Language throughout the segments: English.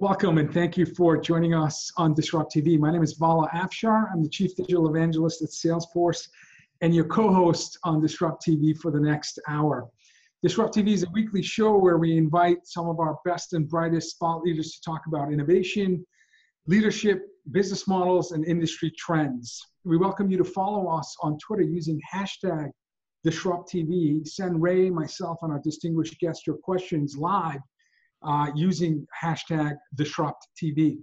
Welcome and thank you for joining us on Disrupt TV. My name is Vala Afshar. I'm the Chief Digital Evangelist at Salesforce and your co-host on Disrupt TV for the next hour. Disrupt TV is a weekly show where we invite some of our best and brightest thought leaders to talk about innovation, leadership, business models, and industry trends. We welcome you to follow us on Twitter using hashtag Disrupt TV. Send Ray, myself, and our distinguished guest your questions live uh, using hashtag Disrupt TV.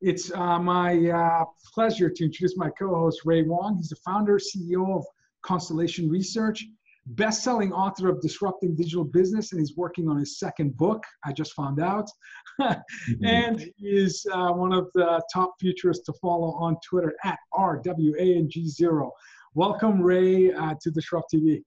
It's uh, my uh, pleasure to introduce my co-host Ray Wang. He's the founder, CEO of Constellation Research, best-selling author of Disrupting Digital Business, and he's working on his second book. I just found out, mm-hmm. and he is uh, one of the top futurists to follow on Twitter at RWANG0. Welcome, Ray, uh, to Disrupt TV.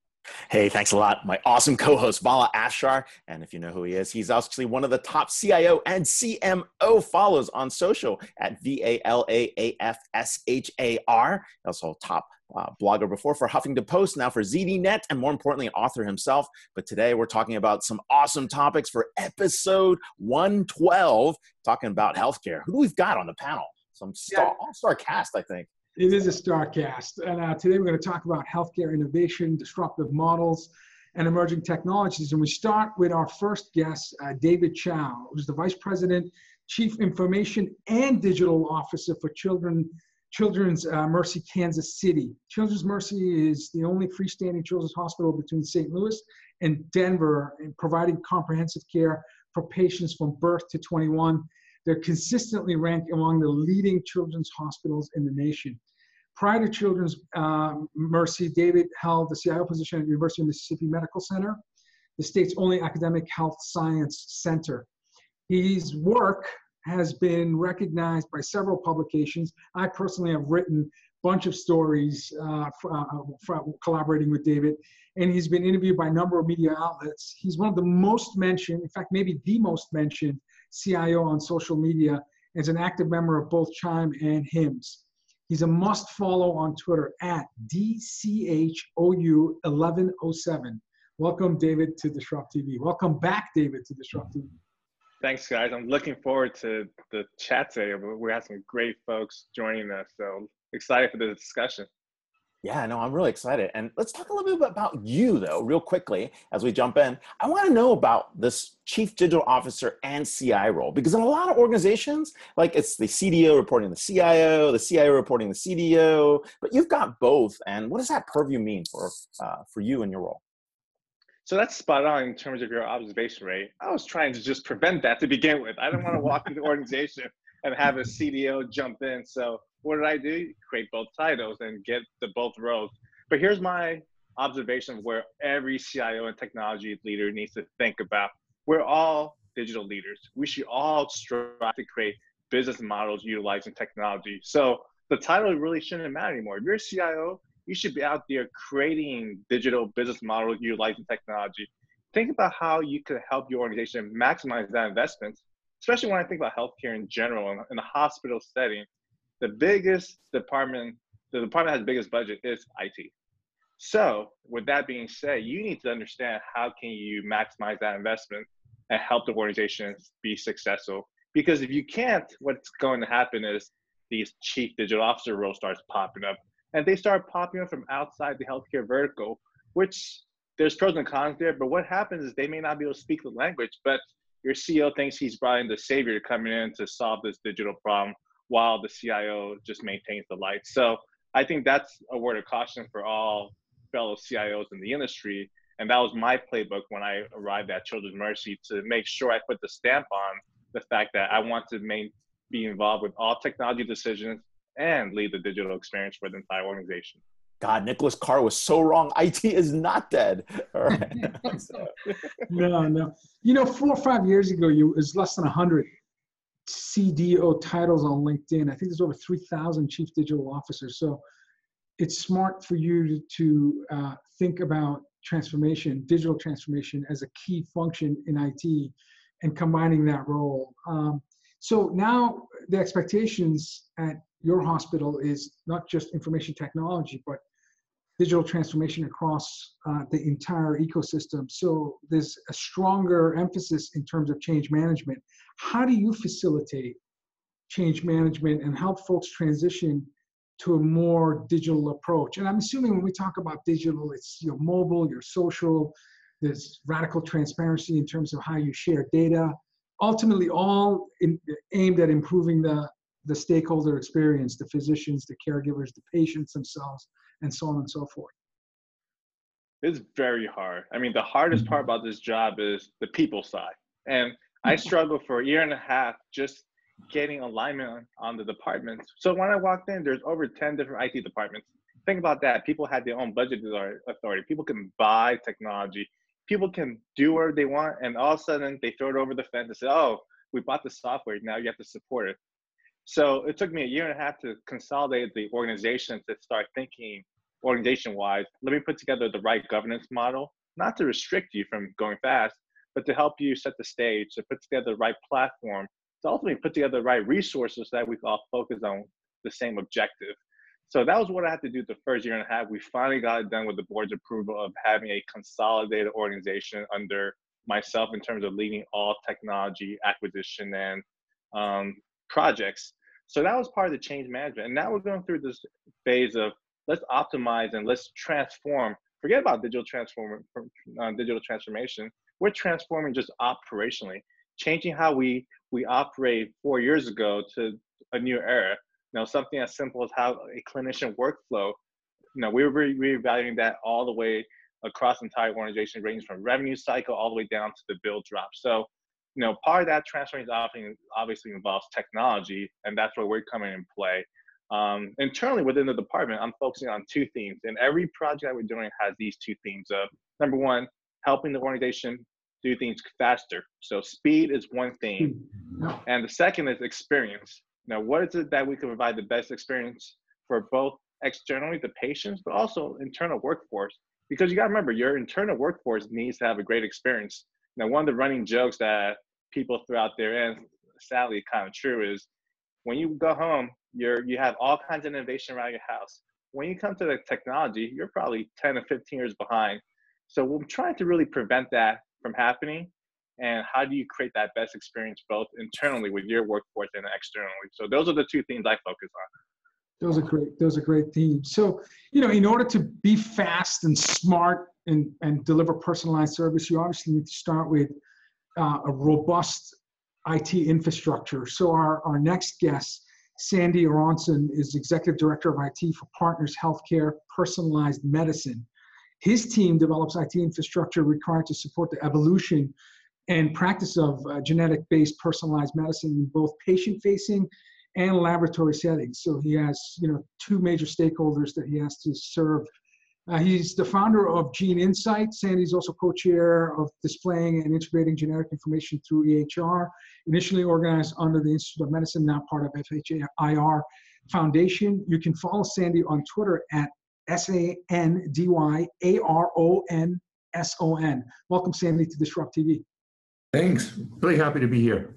Hey, thanks a lot. My awesome co host, Vala Afshar. And if you know who he is, he's actually one of the top CIO and CMO follows on social at V A L A A F S H A R. Also, top uh, blogger before for Huffington Post, now for ZDNet, and more importantly, author himself. But today we're talking about some awesome topics for episode 112, talking about healthcare. Who do we've got on the panel? Some star, yeah. all-star cast, I think. It is a star cast. And uh, today we're going to talk about healthcare innovation, disruptive models, and emerging technologies. And we start with our first guest, uh, David Chou, who's the Vice President, Chief Information and Digital Officer for Children, Children's uh, Mercy Kansas City. Children's Mercy is the only freestanding children's hospital between St. Louis and Denver, in providing comprehensive care for patients from birth to 21 they're consistently ranked among the leading children's hospitals in the nation. Prior to Children's um, Mercy, David held the CIO position at University of Mississippi Medical Center, the state's only academic health science center. His work has been recognized by several publications. I personally have written a bunch of stories uh, uh, collaborating with David, and he's been interviewed by a number of media outlets. He's one of the most mentioned, in fact, maybe the most mentioned CIO on social media, is an active member of both Chime and HIMSS. He's a must follow on Twitter at DCHOU1107. Welcome, David, to Disrupt TV. Welcome back, David, to Disrupt TV. Thanks, guys. I'm looking forward to the chat today. We have some great folks joining us, so excited for the discussion. Yeah, no, I'm really excited. And let's talk a little bit about you, though, real quickly as we jump in. I want to know about this chief digital officer and CI role because in a lot of organizations, like it's the CDO reporting the CIO, the CIO reporting the CDO, but you've got both. And what does that purview mean for uh, for you and your role? So that's spot on in terms of your observation rate. I was trying to just prevent that to begin with. I didn't want to walk into the organization and have a CDO jump in. So what did I do? Create both titles and get the both roles. But here's my observation of where every CIO and technology leader needs to think about. We're all digital leaders. We should all strive to create business models utilizing technology. So the title really shouldn't matter anymore. If you're a CIO, you should be out there creating digital business models utilizing technology. Think about how you could help your organization maximize that investment, especially when I think about healthcare in general in the hospital setting the biggest department, the department has the biggest budget is IT. So with that being said, you need to understand how can you maximize that investment and help the organization be successful. Because if you can't, what's going to happen is these chief digital officer roles starts popping up. And they start popping up from outside the healthcare vertical, which there's pros and cons there. But what happens is they may not be able to speak the language, but your CEO thinks he's brought in the savior coming in to solve this digital problem while the CIO just maintains the lights. So I think that's a word of caution for all fellow CIOs in the industry. And that was my playbook when I arrived at Children's Mercy to make sure I put the stamp on the fact that I want to main, be involved with all technology decisions and lead the digital experience for the entire organization. God, Nicholas Carr was so wrong. IT is not dead. All right. no, no. You know, four or five years ago, you it was less than 100 CDO titles on LinkedIn. I think there's over 3,000 chief digital officers. So it's smart for you to, to uh, think about transformation, digital transformation as a key function in IT and combining that role. Um, so now the expectations at your hospital is not just information technology, but digital transformation across uh, the entire ecosystem. So there's a stronger emphasis in terms of change management. How do you facilitate change management and help folks transition to a more digital approach? And I'm assuming when we talk about digital, it's your mobile, your social, there's radical transparency in terms of how you share data. Ultimately, all in, aimed at improving the, the stakeholder experience, the physicians, the caregivers, the patients themselves, and so on and so forth. It's very hard. I mean, the hardest mm-hmm. part about this job is the people side. And I mm-hmm. struggled for a year and a half just getting alignment on, on the departments. So when I walked in, there's over 10 different IT departments. Think about that. People had their own budget authority. People can buy technology. People can do whatever they want. And all of a sudden, they throw it over the fence and say, oh, we bought the software. Now you have to support it. So it took me a year and a half to consolidate the organization to start thinking organization wise. Let me put together the right governance model, not to restrict you from going fast, but to help you set the stage, to put together the right platform, to ultimately put together the right resources that we can all focus on the same objective. So that was what I had to do the first year and a half. We finally got it done with the board's approval of having a consolidated organization under myself in terms of leading all technology acquisition and um, projects. So that was part of the change management. And now we're going through this phase of let's optimize and let's transform. Forget about digital transform, uh, digital transformation. We're transforming just operationally, changing how we we operate four years ago to a new era. Know, something as simple as how a clinician workflow. You know, we're re- reevaluating that all the way across the entire organization, ranging from revenue cycle all the way down to the bill drop. So, you know, part of that transformation obviously involves technology, and that's where we're coming in play. Um, internally within the department, I'm focusing on two themes, and every project that we're doing has these two themes of number one, helping the organization do things faster. So speed is one theme, and the second is experience. Now, what is it that we can provide the best experience for both externally the patients, but also internal workforce? Because you got to remember, your internal workforce needs to have a great experience. Now, one of the running jokes that people throw out there, and sadly kind of true, is when you go home, you're you have all kinds of innovation around your house. When you come to the technology, you're probably 10 or 15 years behind. So we're trying to really prevent that from happening. And how do you create that best experience both internally with your workforce and externally? So those are the two things I focus on. Those are great. Those are great themes. So, you know, in order to be fast and smart and, and deliver personalized service, you obviously need to start with uh, a robust IT infrastructure. So our, our next guest Sandy Aronson is Executive Director of IT for Partners Healthcare Personalized Medicine. His team develops IT infrastructure required to support the evolution and practice of uh, genetic based personalized medicine in both patient facing and laboratory settings. So he has, you know, two major stakeholders that he has to serve uh, he's the founder of GeneInsight. Sandy's also co-chair of displaying and integrating genetic information through EHR, initially organized under the Institute of Medicine, now part of FHIR Foundation. You can follow Sandy on Twitter at S-A-N-D-Y-A-R-O-N-S-O-N. Welcome, Sandy, to Disrupt TV. Thanks. Really happy to be here.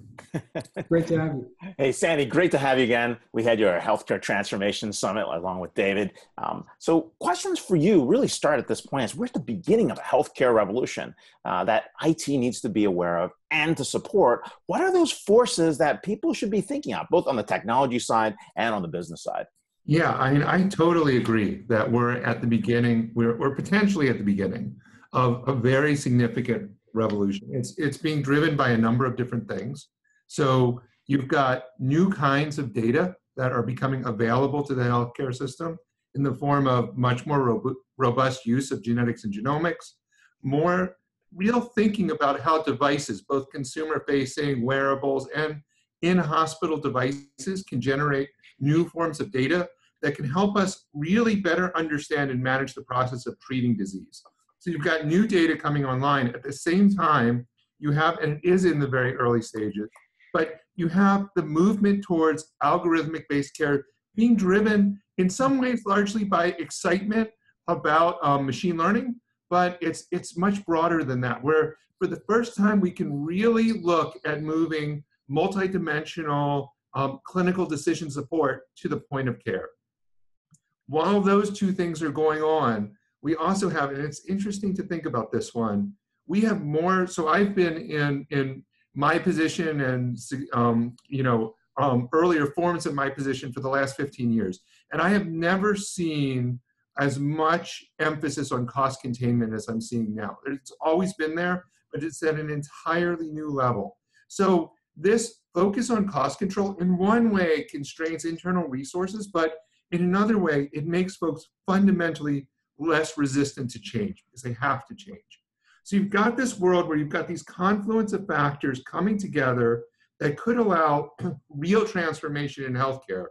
Great to have you. Hey, Sandy, great to have you again. We had your healthcare transformation summit along with David. Um, so, questions for you really start at this point. Is we're at the beginning of a healthcare revolution uh, that IT needs to be aware of and to support. What are those forces that people should be thinking of, both on the technology side and on the business side? Yeah, I mean, I totally agree that we're at the beginning. We're, we're potentially at the beginning of a very significant revolution. It's it's being driven by a number of different things. So you've got new kinds of data that are becoming available to the healthcare system in the form of much more robust use of genetics and genomics, more real thinking about how devices, both consumer facing, wearables, and in hospital devices, can generate new forms of data that can help us really better understand and manage the process of treating disease. So you've got new data coming online. At the same time, you have, and it is in the very early stages, but you have the movement towards algorithmic based care being driven in some ways largely by excitement about um, machine learning, but it's, it's much broader than that, where for the first time we can really look at moving multidimensional um, clinical decision support to the point of care. while those two things are going on, we also have, and it's interesting to think about this one. We have more. So I've been in in my position and um, you know um, earlier forms of my position for the last 15 years, and I have never seen as much emphasis on cost containment as I'm seeing now. It's always been there, but it's at an entirely new level. So this focus on cost control in one way constrains internal resources, but in another way, it makes folks fundamentally less resistant to change because they have to change. So you've got this world where you've got these confluence of factors coming together that could allow real transformation in healthcare.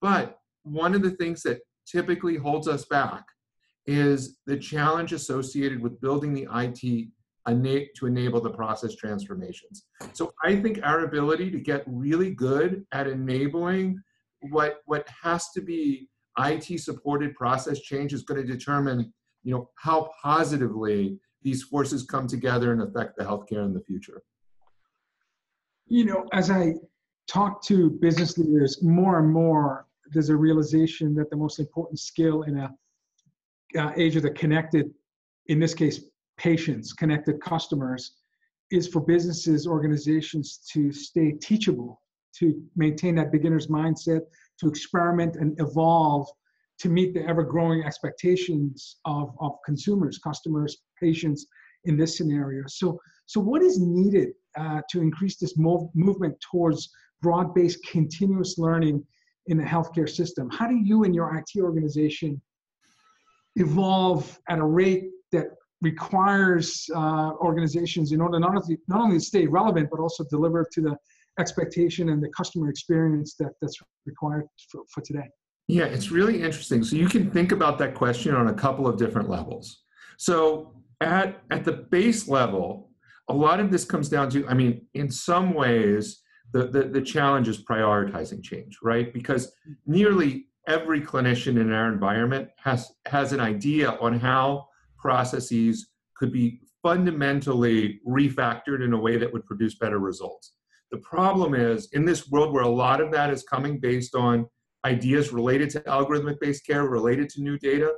But one of the things that typically holds us back is the challenge associated with building the IT to enable the process transformations. So I think our ability to get really good at enabling what what has to be IT supported process change is going to determine, you know, how positively these forces come together and affect the healthcare in the future. You know, as I talk to business leaders, more and more there's a realization that the most important skill in a uh, age of the connected, in this case, patients, connected customers, is for businesses, organizations to stay teachable, to maintain that beginner's mindset, to experiment and evolve to meet the ever-growing expectations of, of consumers, customers, patients in this scenario. So, so what is needed uh, to increase this move, movement towards broad-based continuous learning in the healthcare system? How do you and your IT organization evolve at a rate that requires uh, organizations in order not only, not only to stay relevant, but also deliver to the expectation and the customer experience that, that's required for, for today? Yeah, it's really interesting. So you can think about that question on a couple of different levels. So at, at the base level, a lot of this comes down to, I mean, in some ways, the, the, the challenge is prioritizing change, right? Because nearly every clinician in our environment has, has an idea on how processes could be fundamentally refactored in a way that would produce better results. The problem is, in this world where a lot of that is coming based on ideas related to algorithmic based care, related to new data,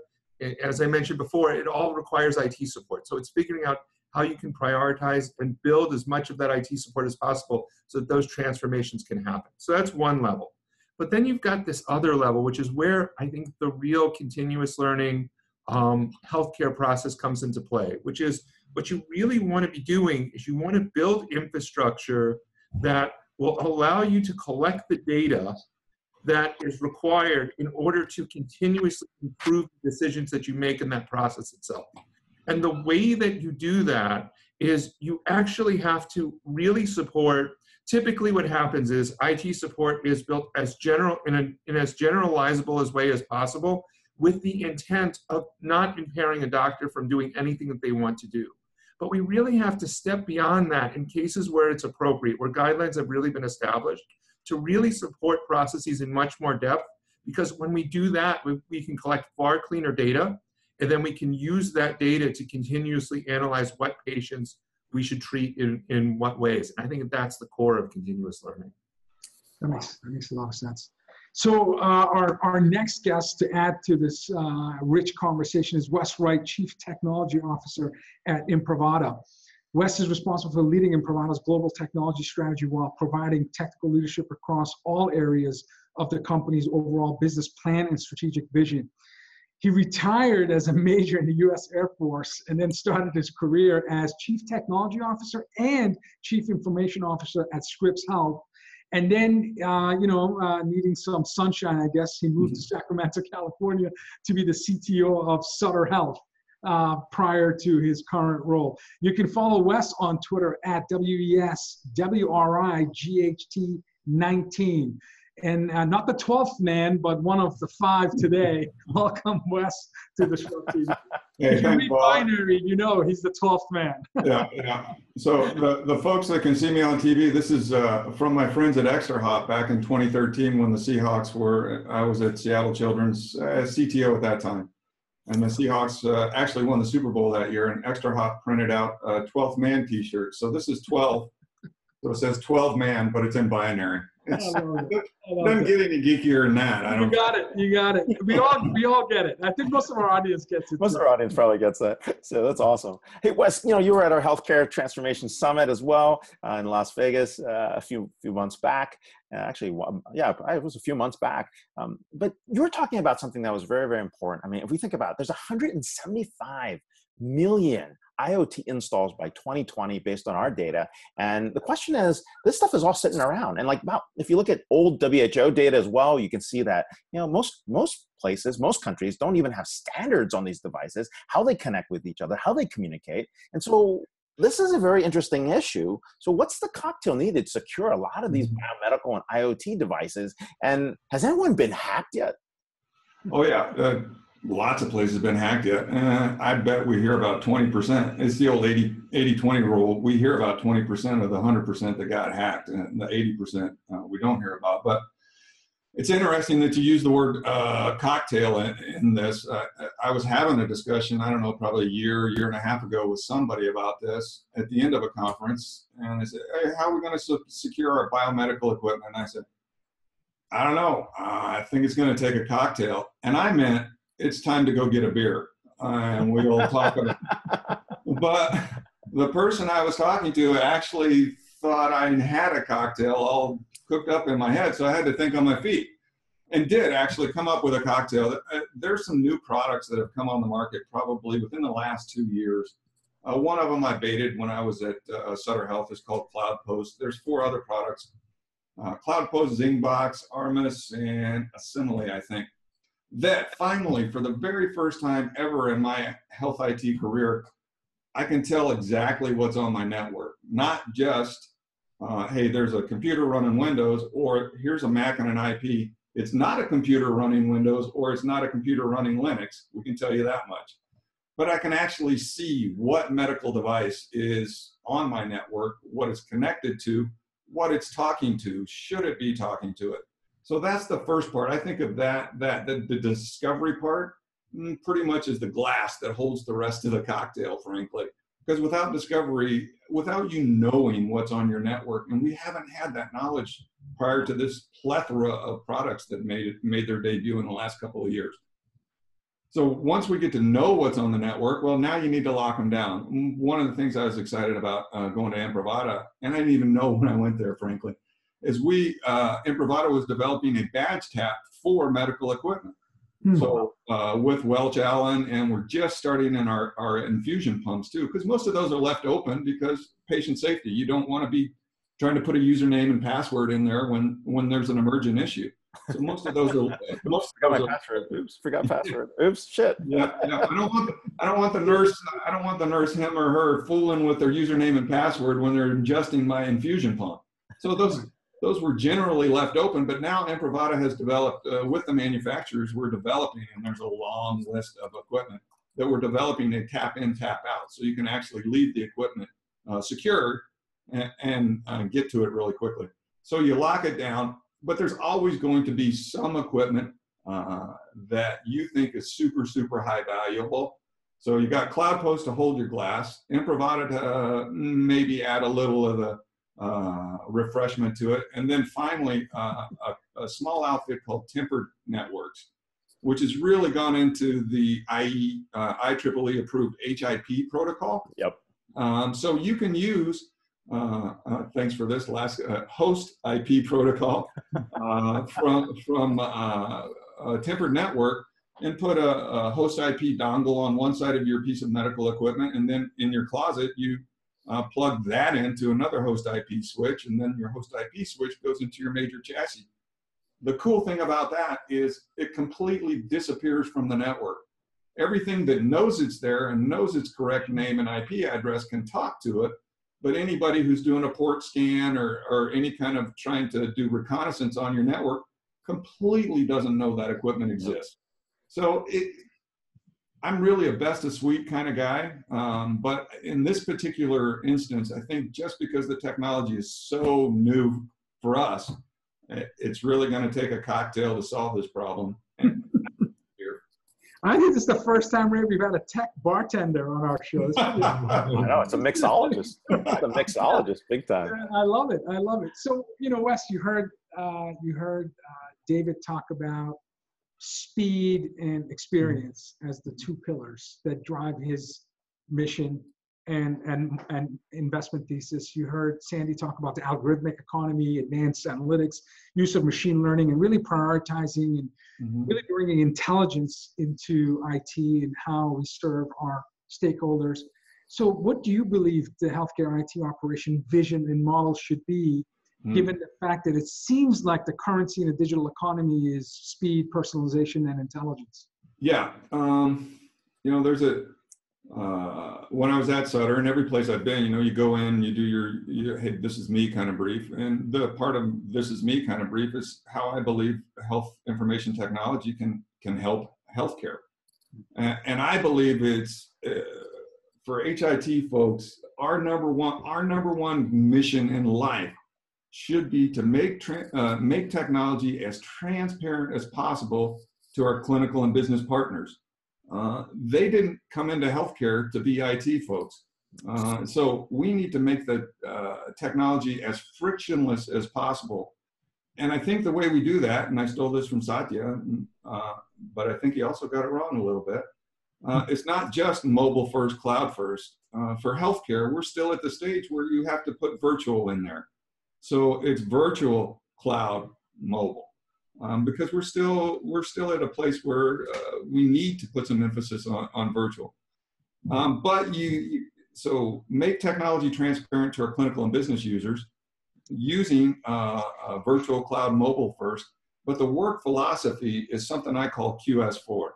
as I mentioned before, it all requires IT support. So it's figuring out how you can prioritize and build as much of that IT support as possible so that those transformations can happen. So that's one level. But then you've got this other level, which is where I think the real continuous learning um, healthcare process comes into play, which is what you really want to be doing is you want to build infrastructure that will allow you to collect the data that is required in order to continuously improve the decisions that you make in that process itself. And the way that you do that is you actually have to really support typically what happens is IT support is built as general in, in as generalizable as way as possible with the intent of not impairing a doctor from doing anything that they want to do. But we really have to step beyond that in cases where it's appropriate, where guidelines have really been established, to really support processes in much more depth. Because when we do that, we, we can collect far cleaner data, and then we can use that data to continuously analyze what patients we should treat in, in what ways. And I think that's the core of continuous learning. That makes, that makes a lot of sense. So uh, our, our next guest to add to this uh, rich conversation is Wes Wright, Chief Technology Officer at Imprivata. Wes is responsible for leading Imprivata's global technology strategy while providing technical leadership across all areas of the company's overall business plan and strategic vision. He retired as a major in the US Air Force and then started his career as Chief Technology Officer and Chief Information Officer at Scripps Health and then, uh, you know, uh, needing some sunshine, I guess, he moved to mm-hmm. Sacramento, California to be the CTO of Sutter Health uh, prior to his current role. You can follow Wes on Twitter at WESWRIGHT19 and uh, not the 12th man, but one of the five today. Welcome, Wes, to the show. hey, thanks, binary, you know he's the 12th man. yeah, yeah. So the, the folks that can see me on TV, this is uh, from my friends at ExtraHop back in 2013 when the Seahawks were, I was at Seattle Children's as CTO at that time. And the Seahawks uh, actually won the Super Bowl that year, and Extra ExtraHop printed out a 12th man t shirt. So this is 12. So it says 12 man, but it's in binary. It's, I love it. I love doesn't get any geekier than that. I You don't. You got it. You got it. We all we all get it. I think most of our audience gets it. Most of our audience probably gets that. So that's awesome. Hey, Wes, you know, you were at our healthcare transformation summit as well uh, in Las Vegas uh, a few few months back. Uh, actually, yeah, it was a few months back. Um, but you were talking about something that was very, very important. I mean, if we think about it, there's 175 million IoT installs by 2020 based on our data. And the question is, this stuff is all sitting around. And like, about, if you look at old WHO data as well, you can see that you know most most places, most countries don't even have standards on these devices, how they connect with each other, how they communicate. And so this is a very interesting issue. So what's the cocktail needed to secure a lot of these biomedical and IoT devices? And has anyone been hacked yet? Oh yeah, uh, lots of places have been hacked yet. Uh, I bet we hear about 20%. It's the old 80, 80-20 rule. We hear about 20% of the 100% that got hacked, and the 80% uh, we don't hear about. But it's interesting that you use the word uh, cocktail in, in this. Uh, I was having a discussion, I don't know, probably a year, year and a half ago with somebody about this at the end of a conference. And they said, hey, how are we going to secure our biomedical equipment? And I said, I don't know. Uh, I think it's going to take a cocktail. And I meant it's time to go get a beer and we'll talk about it. But the person I was talking to actually thought I had a cocktail all cooked up in my head. So I had to think on my feet and did actually come up with a cocktail. Uh, There's some new products that have come on the market probably within the last two years. Uh, one of them I baited when I was at uh, Sutter Health is called CloudPost. There's four other products uh, CloudPost, Zingbox, Armis, and Asimily, I think. That finally, for the very first time ever in my health IT career, I can tell exactly what's on my network. Not just, uh, hey, there's a computer running Windows, or here's a Mac and an IP. It's not a computer running Windows, or it's not a computer running Linux. We can tell you that much. But I can actually see what medical device is on my network, what it's connected to, what it's talking to should it be talking to it so that's the first part. I think of that that the, the discovery part mm, pretty much is the glass that holds the rest of the cocktail frankly. Because without discovery without you knowing what's on your network and we haven't had that knowledge prior to this plethora of products that made it made their debut in the last couple of years. So once we get to know what's on the network, well, now you need to lock them down. Mm, One of the things I was excited about uh, going to Imprivata, and I didn't even know when I went there, frankly, is we, uh, Imprivata was developing a badge tap for medical equipment. Hmm. So uh, with Welch Allyn, and we're just starting in our, our infusion pumps too, because most of those are left open because patient safety. You don't want to be trying to put a username and password in there when, when there's an emergent issue. So most of those are, most Forgot of my those are password. Oops, forgot password. Oops, shit. yeah, yeah. I don't want the, I don't want the nurse I don't want the nurse him or her fooling with their username and password when they're ingesting my infusion pump. So those those were generally left open, but now Imprivata has developed uh, with the manufacturers. We're developing, and there's a long list of equipment that we're developing to tap in, tap out, so you can actually leave the equipment uh, secured and, and uh, get to it really quickly. So you lock it down, but there's always going to be some equipment uh, that you think is super, super high valuable. So you got CloudPost to hold your glass, Imprivata to uh, maybe add a little of the uh, refreshment to it, and then finally uh, a, a small outfit called Tempered Networks, which has really gone into the IE, uh, IEEE approved HIP protocol. Yep. Um, so you can use, uh, uh, thanks for this last, uh, host IP protocol uh, from, from uh, a tempered network and put a, a host IP dongle on one side of your piece of medical equipment. And then in your closet, you uh, plug that into another host IP switch. And then your host IP switch goes into your major chassis. The cool thing about that is it completely disappears from the network everything that knows it's there and knows its correct name and IP address can talk to it. But anybody who's doing a port scan or, or any kind of trying to do reconnaissance on your network completely doesn't know that equipment exists. So it, I'm really a best of suite kind of guy. Um, but in this particular instance, I think just because the technology is so new for us, it's really going to take a cocktail to solve this problem. And I think this is the first time Ray, we've had a tech bartender on our show. This I know it's a mixologist. It's a mixologist, big time. I love it. I love it. So, you know, Wes, you heard uh, you heard uh, David talk about speed and experience as the two pillars that drive his mission and, and, and investment thesis. You heard Sandy talk about the algorithmic economy, advanced analytics, use of machine learning, and really prioritizing and Mhm. really bringing intelligence into IT and how we serve our stakeholders. So, what do you believe the healthcare IT operation vision and model should be, Mm. given the fact that it seems like the currency in a digital economy is speed, personalization, and intelligence? Yeah, um, you know, there's a uh, when I was at Sutter and every place I've been, you know, you go in, you do your, your hey, this is me kind of brief, and the part of this is me kind of brief is how I believe health information technology can can help healthcare, and, and I believe it's uh, for HIT folks, our number one our number one mission in life should be to make tra- uh, make technology as transparent as possible to our clinical and business partners. Uh, they didn't come into healthcare to be IT folks. Uh, so we need to make the uh, technology as frictionless as possible. And I think the way we do that, and I stole this from Satya, uh, but I think he also got it wrong a little bit. Uh, it's not just mobile first, cloud first. Uh, for healthcare, we're still at the stage where you have to put virtual in there. So it's virtual, cloud, mobile um, because we're still we're still at a place where uh, we need to put some emphasis on, on virtual. Um, but you, so make technology transparent to our clinical and business users using uh, virtual cloud mobile first. But the work philosophy is something I call QS4.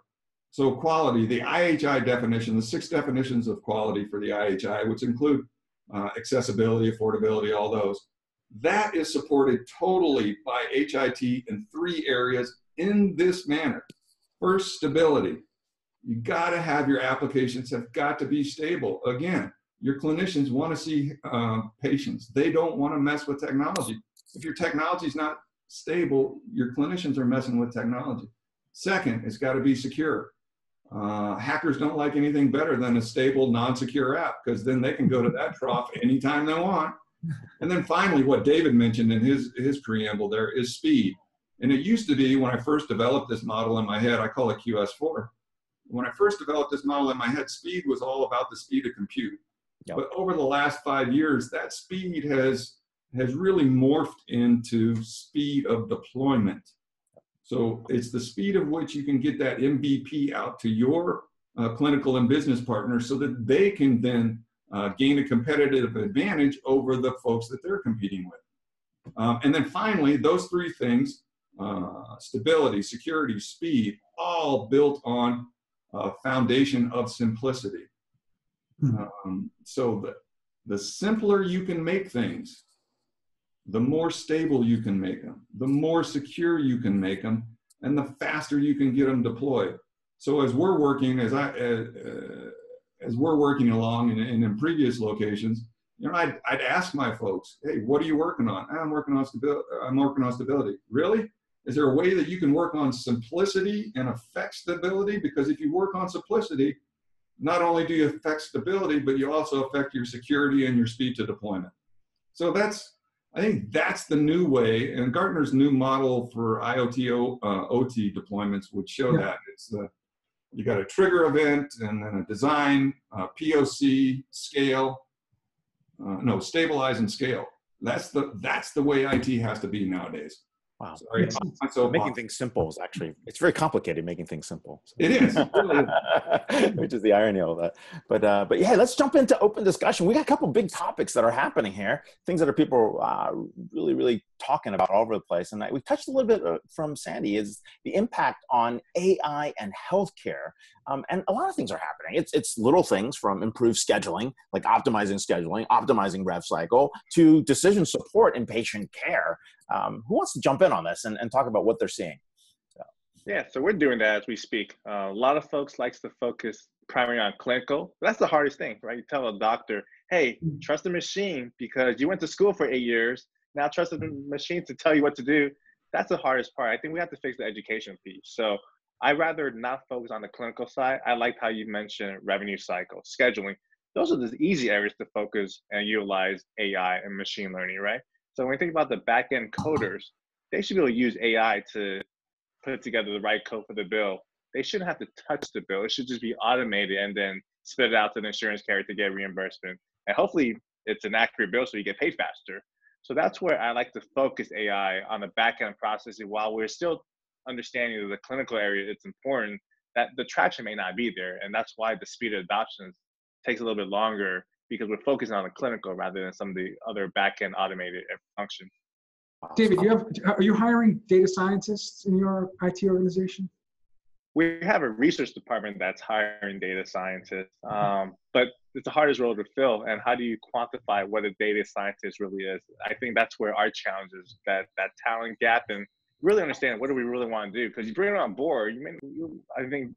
So quality, the IHI definition, the six definitions of quality for the IHI, which include uh, accessibility, affordability, all those that is supported totally by HIT in three areas in this manner. First, stability. You got to have your applications have got to be stable. Again, your clinicians want to see uh, patients. They don't want to mess with technology. If your technology is not stable, your clinicians are messing with technology. Second, it's got to be secure. Uh, hackers don't like anything better than a stable, non-secure app because then they can go to that trough anytime they want and then finally, what David mentioned in his, his preamble there is speed. And it used to be when I first developed this model in my head, I call it QS4. When I first developed this model in my head, speed was all about the speed of compute. Yep. But over the last five years, that speed has, has really morphed into speed of deployment. So it's the speed of which you can get that MVP out to your uh, clinical and business partners so that they can then uh, gain a competitive advantage over the folks that they're competing with. Um, and then finally, those three things uh, stability, security, speed all built on a foundation of simplicity. Um, so the, the simpler you can make things, the more stable you can make them, the more secure you can make them, and the faster you can get them deployed. So as we're working, as I, uh, as we're working along and, and in previous locations, you know, I'd, I'd ask my folks, hey, what are you working on? I'm working on stability. I'm working on stability. Really? Is there a way that you can work on simplicity and affect stability? Because if you work on simplicity, not only do you affect stability, but you also affect your security and your speed to deployment. So that's, I think that's the new way. And Gartner's new model for IoT uh, OT deployments would show yeah. that. It's the you got a trigger event and then a design, uh, POC, scale, uh, no, stabilize and scale. That's the that's the way IT has to be nowadays. Wow. Sorry, so making things simple is actually it's very complicated making things simple. So. It is, which is the irony of that. But uh, but yeah, let's jump into open discussion. We got a couple big topics that are happening here, things that are people uh, really really talking about all over the place. And we touched a little bit uh, from Sandy is the impact on AI and healthcare. Um, and a lot of things are happening. It's it's little things from improved scheduling, like optimizing scheduling, optimizing rev cycle, to decision support in patient care. Um, who wants to jump in on this and, and talk about what they're seeing? So. Yeah, so we're doing that as we speak. Uh, a lot of folks likes to focus primarily on clinical. That's the hardest thing, right? You tell a doctor, hey, mm. trust the machine because you went to school for eight years. Now trust the machine to tell you what to do. That's the hardest part. I think we have to fix the education piece. So I rather not focus on the clinical side. I like how you mentioned revenue cycle, scheduling. Those are the easy areas to focus and utilize AI and machine learning, right? So when we think about the back end coders, they should be able to use AI to put together the right code for the bill. They shouldn't have to touch the bill. It should just be automated and then spit it out to the insurance carrier to get reimbursement. And hopefully it's an accurate bill so you get paid faster. So that's where I like to focus AI on the back end processing while we're still understanding the clinical area, it's important that the traction may not be there. And that's why the speed of adoption takes a little bit longer because we're focusing on the clinical rather than some of the other back end automated functions. David, you have are you hiring data scientists in your IT organization? We have a research department that's hiring data scientists, um, but it's the hardest role to fill. And how do you quantify what a data scientist really is? I think that's where our challenge is that that talent gap and really understand what do we really want to do. Because you bring it on board, you may, you, I think,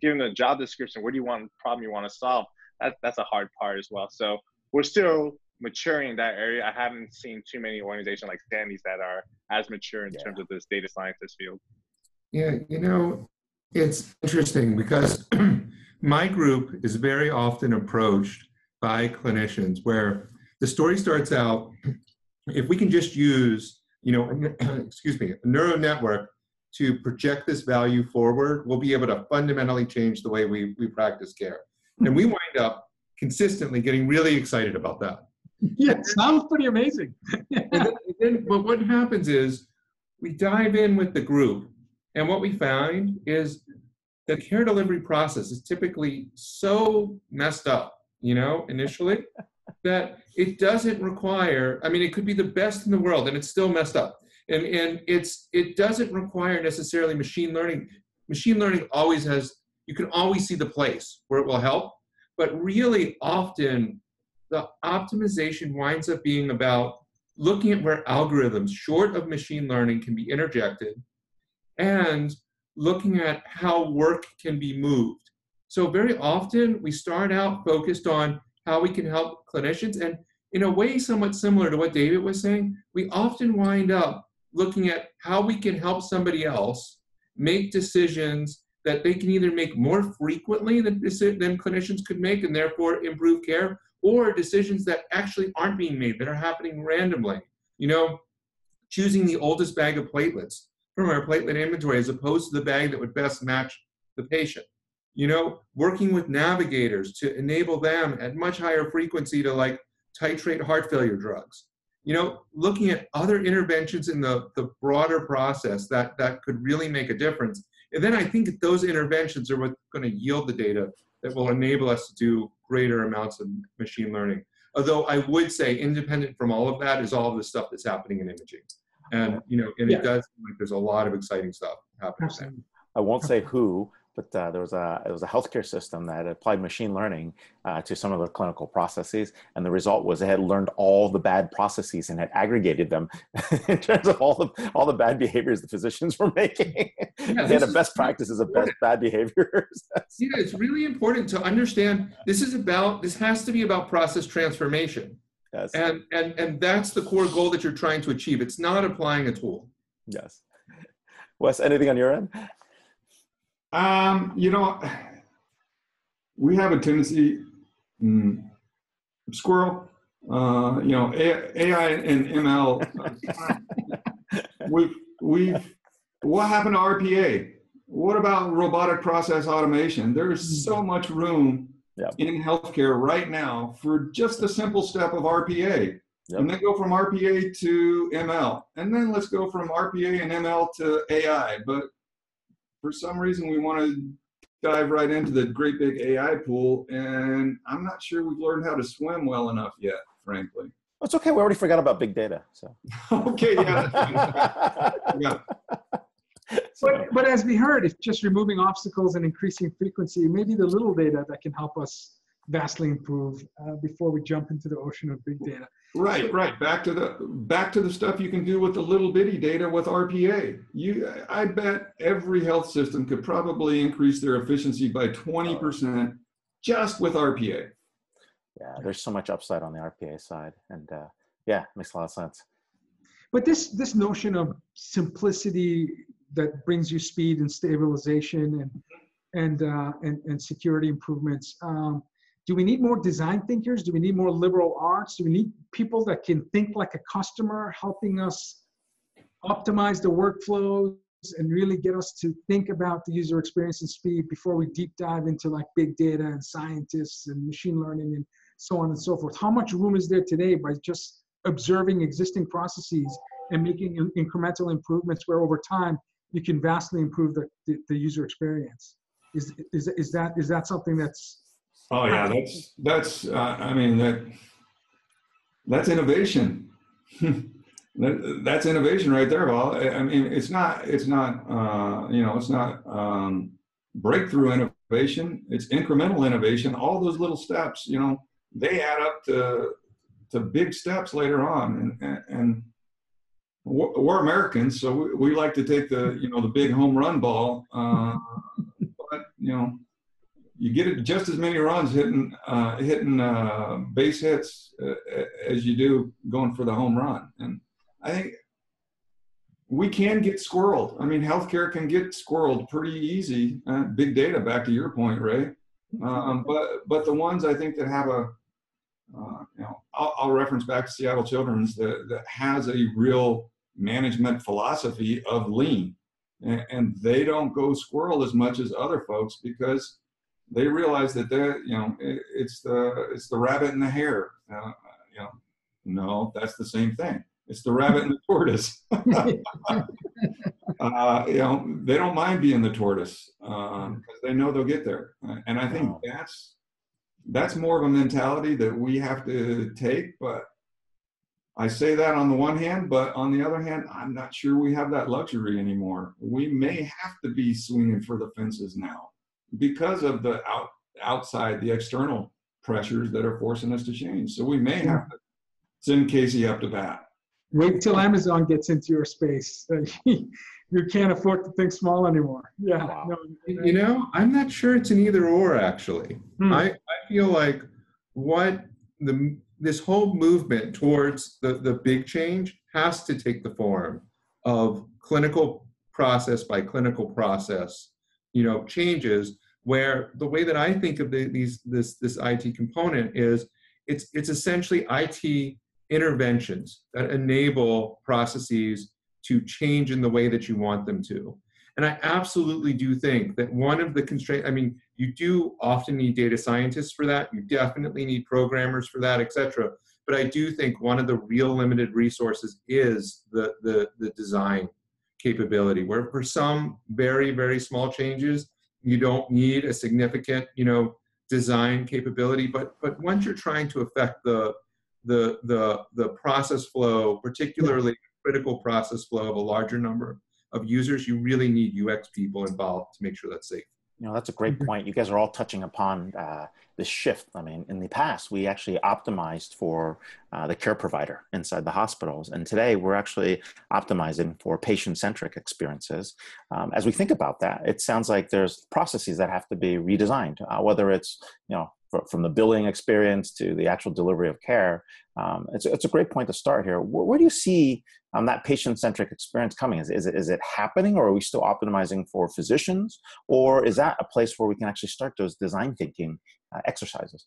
given the job description, what do you want problem you want to solve? That that's a hard part as well. So we're still maturing in that area. I haven't seen too many organizations like Sandy's that are as mature in yeah. terms of this data scientist field. Yeah, you know, it's interesting because my group is very often approached by clinicians where the story starts out if we can just use, you know, excuse me, a neural network to project this value forward, we'll be able to fundamentally change the way we, we practice care. And we wind up consistently getting really excited about that. Yeah, it sounds pretty amazing. then, then, but what happens is we dive in with the group, and what we find is the care delivery process is typically so messed up, you know, initially, that it doesn't require, I mean, it could be the best in the world and it's still messed up. And, and it's it doesn't require necessarily machine learning. Machine learning always has, you can always see the place where it will help, but really often the optimization winds up being about looking at where algorithms short of machine learning can be interjected and looking at how work can be moved. So very often we start out focused on how we can help clinicians and in a way somewhat similar to what David was saying, we often wind up looking at how we can help somebody else make decisions that they can either make more frequently than, than clinicians could make and therefore improve care, or decisions that actually aren't being made, that are happening randomly. You know, choosing the oldest bag of platelets from our platelet inventory as opposed to the bag that would best match the patient. You know, working with navigators to enable them at much higher frequency to like titrate heart failure drugs. You know, looking at other interventions in the, the broader process that, that could really make a difference. And then I think those interventions are what's going to yield the data that will enable us to do greater amounts of machine learning. Although I would say independent from all of that is all of the stuff that's happening in imaging and you know, and yeah. it does like there's a lot of exciting stuff happening. There. I won't say who, but uh, there was a it was a healthcare system that applied machine learning uh, to some of the clinical processes, and the result was it had learned all the bad processes and had aggregated them in terms of all the all the bad behaviors the physicians were making. Yeah, they had a best practices of best bad behaviors. yeah, it's really important to understand. This is about this has to be about process transformation. Yes. And, and, and that's the core goal that you're trying to achieve. It's not applying a tool. Yes. Wes, anything on your end? Um, you know, we have a tendency, mm, squirrel, uh, you know, AI and ML. we've, we've, what happened to RPA? What about robotic process automation? There's so much room yep. in healthcare right now for just the simple step of RPA. Yep. And then go from RPA to ML. And then let's go from RPA and ML to AI. But for some reason, we want to dive right into the great big AI pool. And I'm not sure we've learned how to swim well enough yet, frankly. It's okay. We already forgot about big data. So okay, yeah. yeah. but, but as we heard, if just removing obstacles and increasing frequency, maybe the little data that can help us vastly improve uh, before we jump into the ocean of big data. Right, right. Back to the back to the stuff you can do with the little bitty data with RPA. You, I bet every health system could probably increase their efficiency by twenty percent just with RPA. Yeah, there's so much upside on the RPA side, and uh, yeah, makes a lot of sense. But this this notion of simplicity that brings you speed and stabilization and and uh, and, and security improvements. Um, do we need more design thinkers? Do we need more liberal arts? Do we need people that can think like a customer, helping us optimize the workflows and really get us to think about the user experience and speed before we deep dive into like big data and scientists and machine learning and so on and so forth. How much room is there today by just observing existing processes and making incremental improvements where over time you can vastly improve the, the, the user experience? Is, is, is that is that something that's oh yeah that's that's uh, i mean that that's innovation that, that's innovation right there. Well, I mean, it's not, it's not, uh, you know, it's not um, breakthrough innovation. It's incremental innovation. All those little steps, you know, they add up to to big steps later on. And, and, and we're Americans, so we, we, like to take the, you know, the big home run ball. Uh, but you know, you get just as many runs hitting uh, hitting uh, base hits uh, as you do going for the home run. And I think we can get squirreled. I mean, healthcare can get squirreled pretty easy. Uh, big data, back to your point, Ray. Um, but but the ones I think that have a, uh, you know, I'll, I'll, reference back to Seattle Children's that, that has a real management philosophy of lean, and, and they don't go squirrel as much as other folks because they realize that they're you know it, it's the it's the rabbit and the hare. Uh, you know, no, that's the same thing. It's the rabbit and the tortoise. uh, you know, they don't mind being the tortoise because um, they know they'll get there. And I think wow. that's that's more of a mentality that we have to take. But I say that on the one hand, but on the other hand, I'm not sure we have that luxury anymore. We may have to be swinging for the fences now because of the out, outside, the external pressures that are forcing us to change. So we may have to send Casey up to bat. Wait till Amazon gets into your space. you can't afford to think small anymore. Yeah. Wow. No, you know, I'm not sure it's an either or actually. Hmm. I, I feel like what the this whole movement towards the, the big change has to take the form of clinical process by clinical process, you know, changes where the way that I think of the, these this this IT component is it's it's essentially IT interventions that enable processes to change in the way that you want them to. And I absolutely do think that one of the constraints, I mean, you do often need data scientists for that. You definitely need programmers for that, et cetera. But I do think one of the real limited resources is the, the, the design capability, where for some very, very small changes, you don't need a significant, you know, design capability. But, but once you're trying to affect the, the, the, the process flow, particularly critical process flow of a larger number of users, you really need UX people involved to make sure that's safe. You know, that's a great mm-hmm. point. You guys are all touching upon uh, this shift. I mean, in the past, we actually optimized for uh, the care provider inside the hospitals. And today, we're actually optimizing for patient centric experiences. Um, as we think about that, it sounds like there's processes that have to be redesigned, uh, whether it's, you know, from the billing experience to the actual delivery of care. Um, it's, it's a great point to start here. Where, where do you see um, that patient-centric experience coming? Is, is, it, is it happening or are we still optimizing for physicians? Or is that a place where we can actually start those design thinking uh, exercises?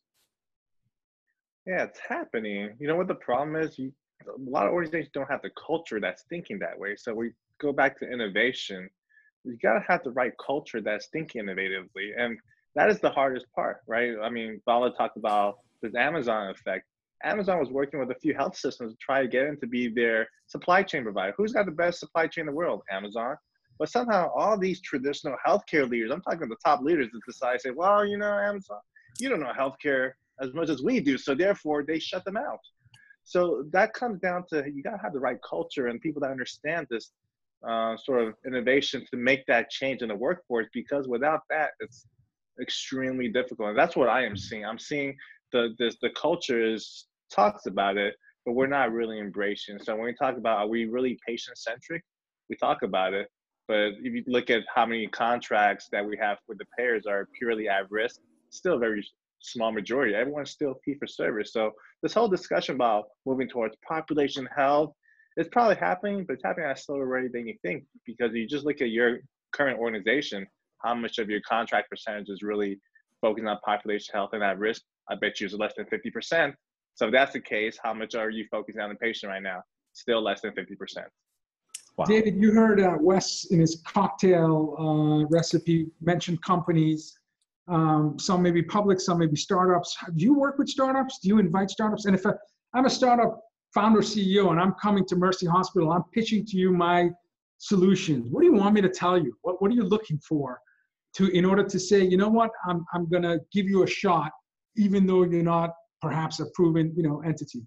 Yeah, it's happening. You know what the problem is? You, a lot of organizations don't have the culture that's thinking that way. So we go back to innovation. You got to have the right culture that's thinking innovatively. And that is the hardest part, right? I mean, Vala talked about this Amazon effect. Amazon was working with a few health systems to try to get them to be their supply chain provider. Who's got the best supply chain in the world? Amazon. But somehow all these traditional healthcare leaders, I'm talking the top leaders, that decide say, well, you know, Amazon, you don't know healthcare as much as we do, so therefore they shut them out. So that comes down to you got to have the right culture and people that understand this uh, sort of innovation to make that change in the workforce. Because without that, it's extremely difficult. And that's what I am seeing. I'm seeing the this the culture is talks about it, but we're not really embracing. So when we talk about are we really patient centric, we talk about it. But if you look at how many contracts that we have with the payers are purely at risk, still very small majority. Everyone's still fee for service. So this whole discussion about moving towards population health it's probably happening, but it's happening at a slower rate than you think because you just look at your current organization how much of your contract percentage is really focusing on population health and at risk? I bet you it's less than 50%. So if that's the case, how much are you focusing on the patient right now? Still less than 50%. Wow. David, you heard uh, Wes in his cocktail uh, recipe mention companies. Um, some may be public, some may be startups. Do you work with startups? Do you invite startups? And if I'm a startup founder CEO and I'm coming to Mercy Hospital, I'm pitching to you my solutions. What do you want me to tell you? What, what are you looking for to in order to say, you know what, I'm, I'm going to give you a shot, even though you're not perhaps a proven you know entity?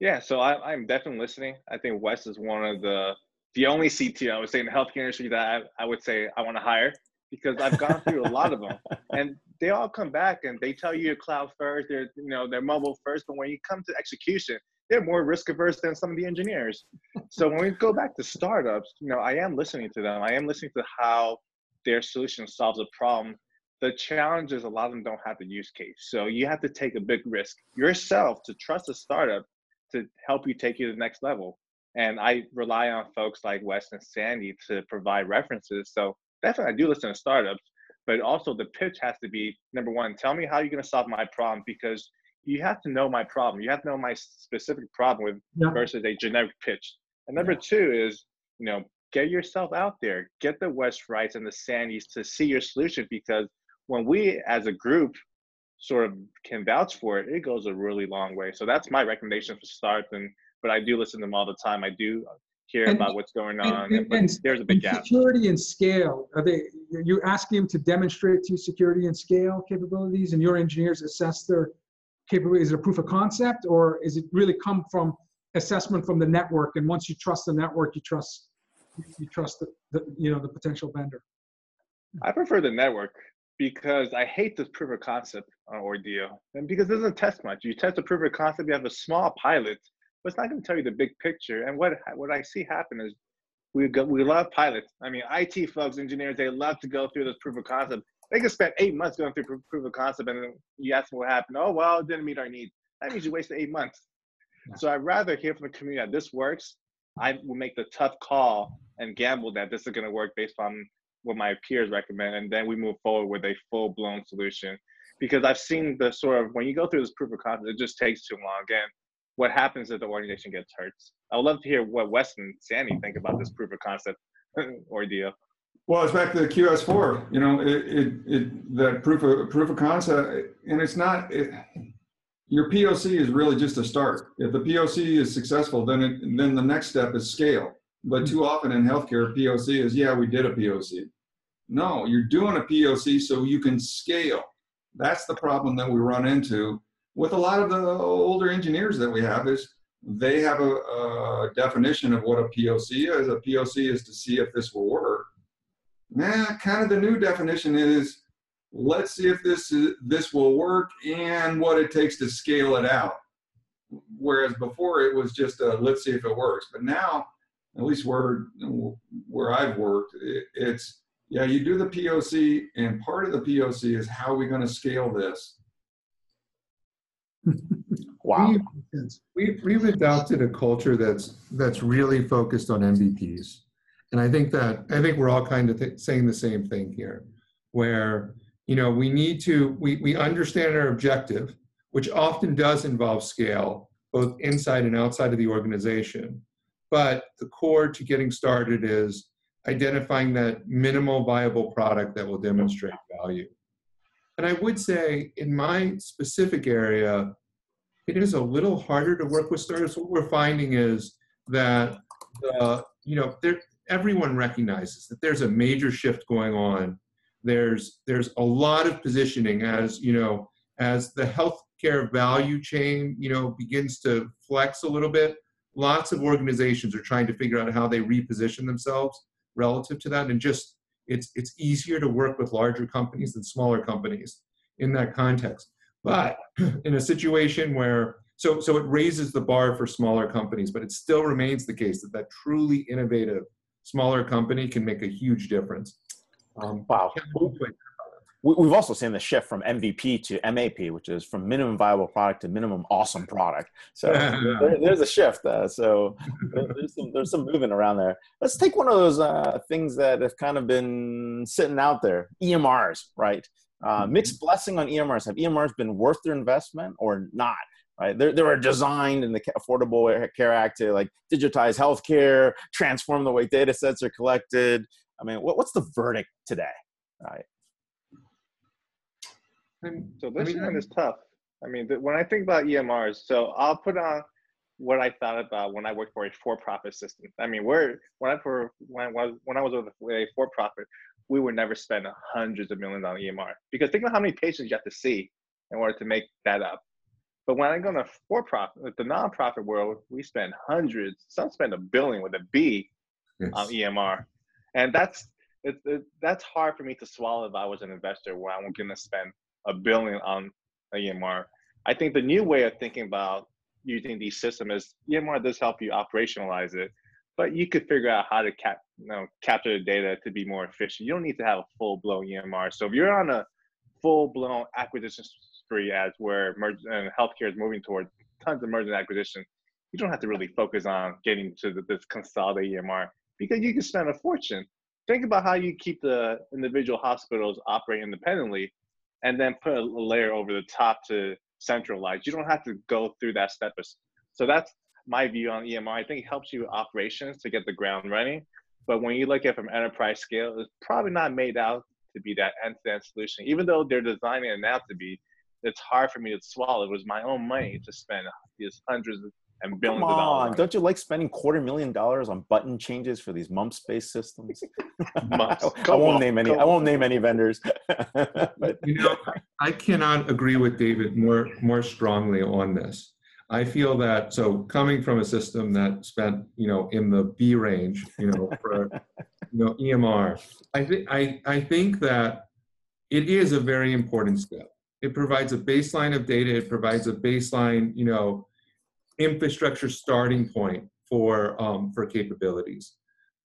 Yeah, so I, I'm definitely listening. I think Wes is one of the the only CTO I would say in the healthcare industry that I, I would say I want to hire because I've gone through a lot of them, and they all come back and they tell you you're cloud first, they're you know they're mobile first, but when you come to execution, they're more risk averse than some of the engineers. So when we go back to startups, you know, I am listening to them. I am listening to how their solution solves a problem. The challenge is a lot of them don't have the use case. So you have to take a big risk yourself to trust a startup to help you take you to the next level. And I rely on folks like Wes and Sandy to provide references. So definitely I do listen to startups, but also the pitch has to be number one, tell me how you're gonna solve my problem because you have to know my problem. You have to know my specific problem with yeah. versus a generic pitch. And number two is, you know, get yourself out there, get the Wes Wrights and the Sandys to see your solution because when we as a group sort of can vouch for it, it goes a really long way. So that's my recommendation for start. And but I do listen to them all the time. I do hear and, about what's going on. And, and, there's a big gap. Security and scale. Are they? You asking them to demonstrate to you security and scale capabilities, and your engineers assess their capability? Is it a proof of concept, or is it really come from assessment from the network? And once you trust the network, you trust you trust the, the you know the potential vendor. I prefer the network because I hate this proof of concept uh, ordeal, and because it doesn't test much. You test a proof of concept, you have a small pilot, but it's not going to tell you the big picture. And what what I see happen is we go, we love pilots. I mean, IT folks, engineers, they love to go through this proof of concept they can spend eight months going through proof of concept, and then you ask them what happened. Oh well, it didn't meet our needs. That means you wasted eight months. So I'd rather hear from the community that this works. I will make the tough call and gamble that this is going to work based on what my peers recommend, and then we move forward with a full blown solution. Because I've seen the sort of when you go through this proof of concept, it just takes too long. Again, what happens if the organization gets hurt? I would love to hear what Weston and Sandy think about this proof of concept ordeal. Well, it's back to the QS4. You know, it, it, it that proof of proof of concept, and it's not. It, your POC is really just a start. If the POC is successful, then it, then the next step is scale. But hmm. too often in healthcare, POC is yeah, we did a POC. No, you're doing a POC so you can scale. That's the problem that we run into with a lot of the older engineers that we have is they have a, a definition of what a POC is. A POC is to see if this will work Nah, kind of the new definition is let's see if this is, this will work and what it takes to scale it out. Whereas before it was just a, let's see if it works. But now, at least where where I've worked, it, it's yeah, you do the POC, and part of the POC is how are we going to scale this. wow. We've, we've adopted a culture that's that's really focused on MVPs. And I think that I think we're all kind of th- saying the same thing here, where you know we need to we we understand our objective, which often does involve scale, both inside and outside of the organization. But the core to getting started is identifying that minimal viable product that will demonstrate value. And I would say in my specific area, it is a little harder to work with startups. What we're finding is that uh, you know there everyone recognizes that there's a major shift going on. There's there's a lot of positioning as you know as the healthcare value chain you know begins to flex a little bit. Lots of organizations are trying to figure out how they reposition themselves relative to that, and just it's it's easier to work with larger companies than smaller companies in that context. But in a situation where so so it raises the bar for smaller companies, but it still remains the case that that truly innovative smaller company can make a huge difference. Um, wow. We've also seen the shift from MVP to MAP, which is from minimum viable product to minimum awesome product. So there, there's a shift. Uh, so there's some, there's some movement around there. Let's take one of those uh, things that have kind of been sitting out there EMRs, right? Uh, mm-hmm. mixed blessing on EMRs. Have EMRs been worth their investment or not? right? They, they were designed in the Affordable Care Act to like digitize healthcare, transform the way data sets are collected. I mean, what, what's the verdict today, right? So this I mean, one is tough. I mean, the, when I think about EMRs, so I'll put on what I thought about when I worked for a for-profit system. I mean, we're when I for when I was when I was with a for-profit, we would never spend hundreds of millions on EMR because think about how many patients you have to see in order to make that up. But when I go to for-profit, the nonprofit world, we spend hundreds. Some spend a billion with a B yes. on EMR, and that's it, it, that's hard for me to swallow if I was an investor where I'm going to spend a billion on a EMR. I think the new way of thinking about using these systems is EMR does help you operationalize it, but you could figure out how to cap, you know, capture the data to be more efficient. You don't need to have a full blown EMR. So if you're on a full blown acquisition spree as where and uh, healthcare is moving towards tons of merger and acquisition, you don't have to really focus on getting to the, this consolidated EMR because you can spend a fortune. Think about how you keep the individual hospitals operate independently and then put a layer over the top to centralize. You don't have to go through that step. So that's my view on EMR. I think it helps you with operations to get the ground running. But when you look at from enterprise scale, it's probably not made out to be that end-to-end solution. Even though they're designing it now to be, it's hard for me to swallow. It was my own money to spend these hundreds and billions Come on. of dollars. Don't you like spending quarter million dollars on button changes for these MUMPS-based systems? I, I won't on, name any. I won't name any vendors. but you know, I cannot agree with David more more strongly on this. I feel that so coming from a system that spent you know in the B range, you know, for you know EMR, I think I I think that it is a very important step. It provides a baseline of data. It provides a baseline, you know, infrastructure starting point for um, for capabilities.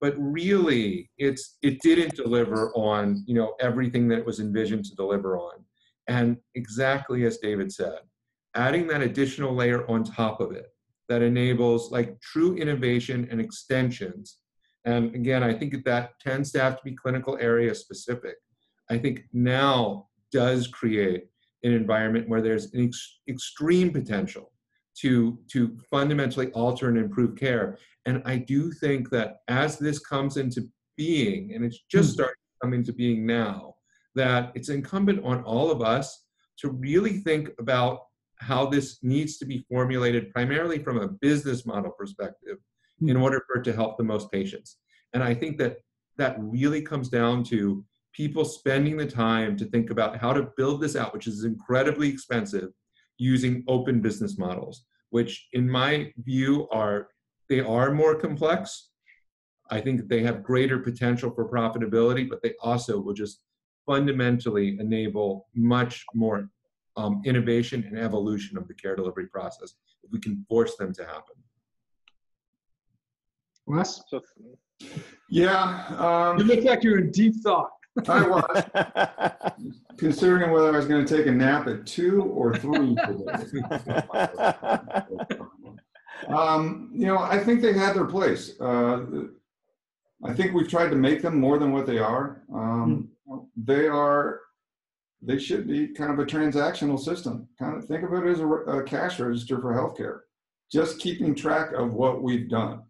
But really it's it didn't deliver on you know everything that it was envisioned to deliver on. And exactly as david said adding that additional layer on top of it that enables like true innovation and extensions. And again i think that tends to have to be clinical area specific. I think now does create an environment where there's an ex- extreme potential to to fundamentally alter and improve care. And I do think that as this comes into being, and it's just mm. starting to come into being now, that it's incumbent on all of us to really think about how this needs to be formulated primarily from a business model perspective mm. in order for it to help the most patients. And I think that that really comes down to people spending the time to think about how to build this out, which is incredibly expensive, using open business models, which in my view are, they are more complex. I think they have greater potential for profitability, but they also will just fundamentally enable much more um, innovation and evolution of the care delivery process if we can force them to happen. Wes? Yeah. Um, you look like you're in deep thought. I was considering whether I was going to take a nap at two or three today. um, you know, I think they had their place. Uh, I think we've tried to make them more than what they are. Um, they are, they should be kind of a transactional system. Kind of think of it as a, a cash register for healthcare, just keeping track of what we've done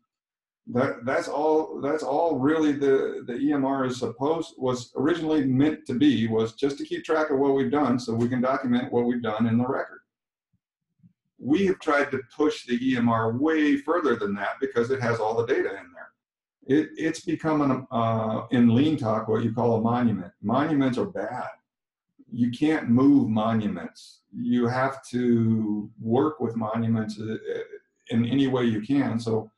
that that's all that's all really the the EMR is supposed was originally meant to be was just to keep track of what we've done so we can document what we've done in the record. We have tried to push the EMR way further than that because it has all the data in there. It, it's become an, uh, in lean talk what you call a monument. Monuments are bad. You can't move monuments. You have to work with monuments uh, in any way you can. So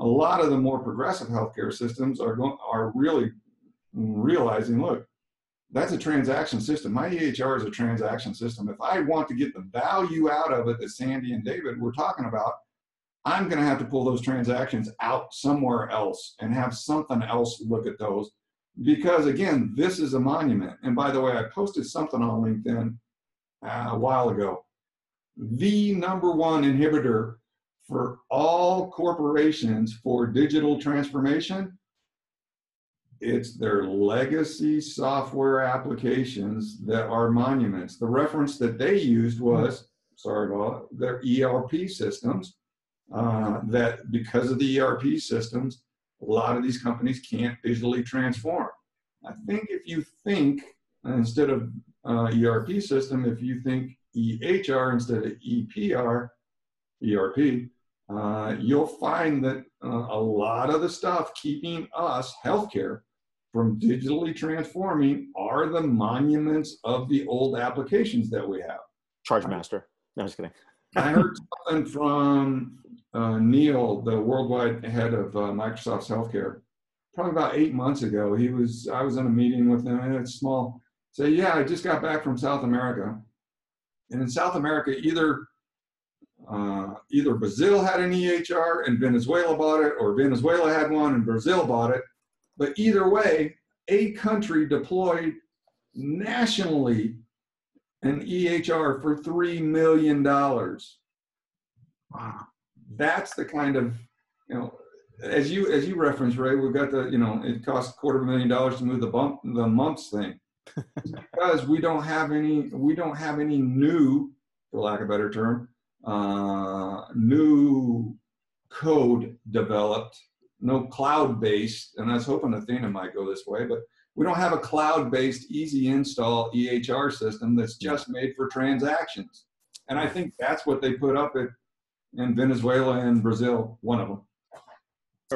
a lot of the more progressive healthcare systems are going are really realizing, look, that's a transaction system. My EHR is a transaction system. If I want to get the value out of it that Sandy and David were talking about, I'm going to have to pull those transactions out somewhere else and have something else look at those. Because again, this is a monument. And by the way, I posted something on LinkedIn uh, a while ago. The number one inhibitor for all corporations for digital transformation, it's their legacy software applications that are monuments. The reference that they used was sorry about their ERP systems. Uh, that because of the ERP systems, a lot of these companies can't digitally transform. I think if you think instead of uh, ERP system, if you think EHR instead of EPR, ERP, uh, you'll find that uh, a lot of the stuff keeping us healthcare from digitally transforming are the monuments of the old applications that we have. Charge master. No, just kidding. I heard something from uh, Neil, the worldwide head of uh, Microsoft's healthcare, probably about eight months ago. He was I was in a meeting with him, and it's small. Say, yeah, I just got back from South America, and in South America, either uh, either Brazil had an EHR and Venezuela bought it, or Venezuela had one and Brazil bought it. But either way, a country deployed nationally an EHR for $3 million. Wow. That's the kind of, you know, as you as you referenced, Ray, we've got the, you know, it costs a quarter of a million dollars to move the bump the mumps thing. because we don't have any we don't have any new, for lack of a better term, uh, new code developed, no cloud-based, and I was hoping Athena might go this way, but we don't have a cloud-based, easy install EHR system that's just made for transactions. And I think that's what they put up at, in Venezuela and Brazil, one of them.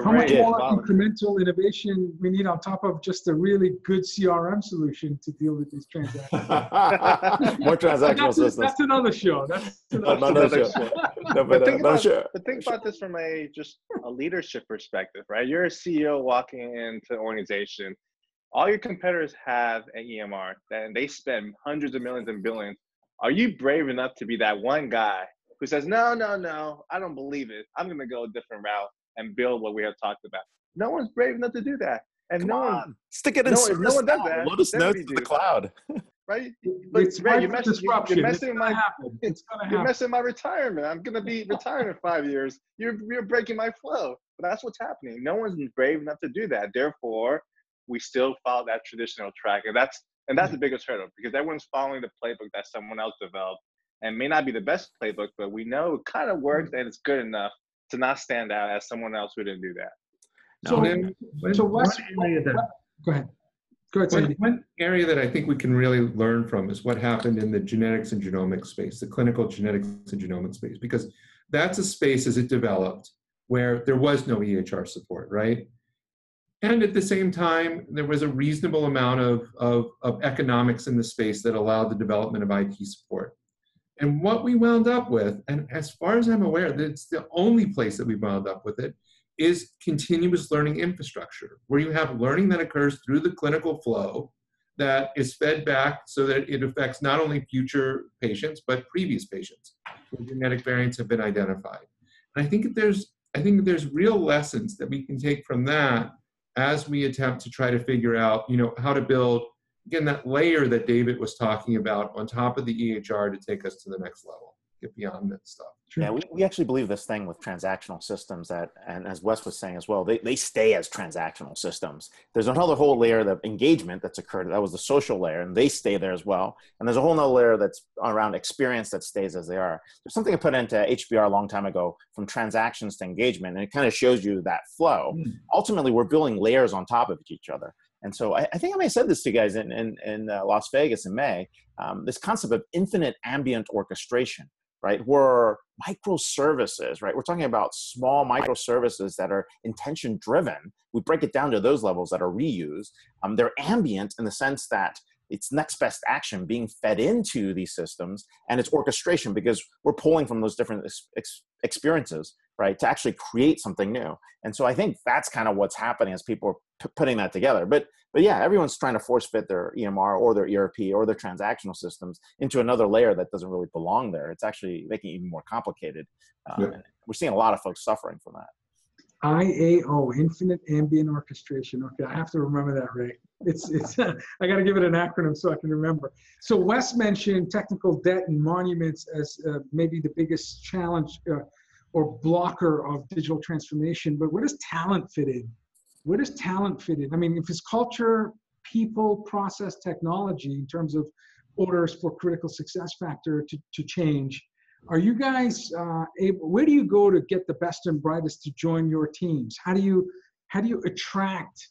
How much more incremental innovation we need on top of just a really good CRM solution to deal with these transactions? more transactional that's, systems. That's another show. That's another, another show. show. No, but, but, uh, think no, about, sure. but think about this from a just a leadership perspective, right? You're a CEO walking into an organization. All your competitors have an EMR, and they spend hundreds of millions and billions. Are you brave enough to be that one guy who says, "No, no, no, I don't believe it. I'm going to go a different route and build what we have talked about"? No one's brave enough to do that, and Come no on. one, Stick it in no, no one does that. Lotus Everybody Notes to the cloud. right? But it's Ray, right you're messing, disruption. you're It's messing gonna my happen. It's gonna You're happen. messing my retirement. I'm gonna be retiring in five years. You're you're breaking my flow. But that's what's happening. No one's brave enough to do that. Therefore, we still follow that traditional track, and that's and that's the biggest hurdle because everyone's following the playbook that someone else developed, and may not be the best playbook, but we know it kind of works mm. and it's good enough to not stand out as someone else who didn't do that. So, Then when- so Wes, one area that- go ahead. Go ahead, One, Sandy. one area that I think we can really learn from is what happened in the genetics and genomics space, the clinical genetics and genomics space, because that's a space as it developed where there was no EHR support, right? And at the same time, there was a reasonable amount of, of, of economics in the space that allowed the development of IT support. And what we wound up with, and as far as I'm aware, that's the only place that we wound up with it, is continuous learning infrastructure, where you have learning that occurs through the clinical flow that is fed back so that it affects not only future patients, but previous patients where genetic variants have been identified. And I think that there's, I think there's real lessons that we can take from that as we attempt to try to figure out, you know, how to build, again, that layer that David was talking about on top of the EHR to take us to the next level, get beyond that stuff. Yeah, we, we actually believe this thing with transactional systems that, and as Wes was saying as well, they, they stay as transactional systems. There's another whole layer of engagement that's occurred. That was the social layer, and they stay there as well. And there's a whole other layer that's around experience that stays as they are. There's something I put into HBR a long time ago from transactions to engagement, and it kind of shows you that flow. Mm. Ultimately, we're building layers on top of each other. And so I, I think I may have said this to you guys in, in, in uh, Las Vegas in May, um, this concept of infinite ambient orchestration right? We're microservices, right? We're talking about small microservices that are intention driven. We break it down to those levels that are reused. Um, they're ambient in the sense that it's next best action being fed into these systems and it's orchestration because we're pulling from those different ex- experiences right to actually create something new and so i think that's kind of what's happening as people are p- putting that together but but yeah everyone's trying to force fit their emr or their erp or their transactional systems into another layer that doesn't really belong there it's actually making it even more complicated um, Yep. and we're seeing a lot of folks suffering from that IAO, Infinite Ambient Orchestration. Okay, I have to remember that, Ray. It's it's. I got to give it an acronym so I can remember. So Wes mentioned technical debt and monuments as uh, maybe the biggest challenge uh, or blocker of digital transformation. But where does talent fit in? Where does talent fit in? I mean, if it's culture, people, process, technology in terms of orders for critical success factor to, to change, Are you guys uh, able? Where do you go to get the best and brightest to join your teams? How do you how do you attract?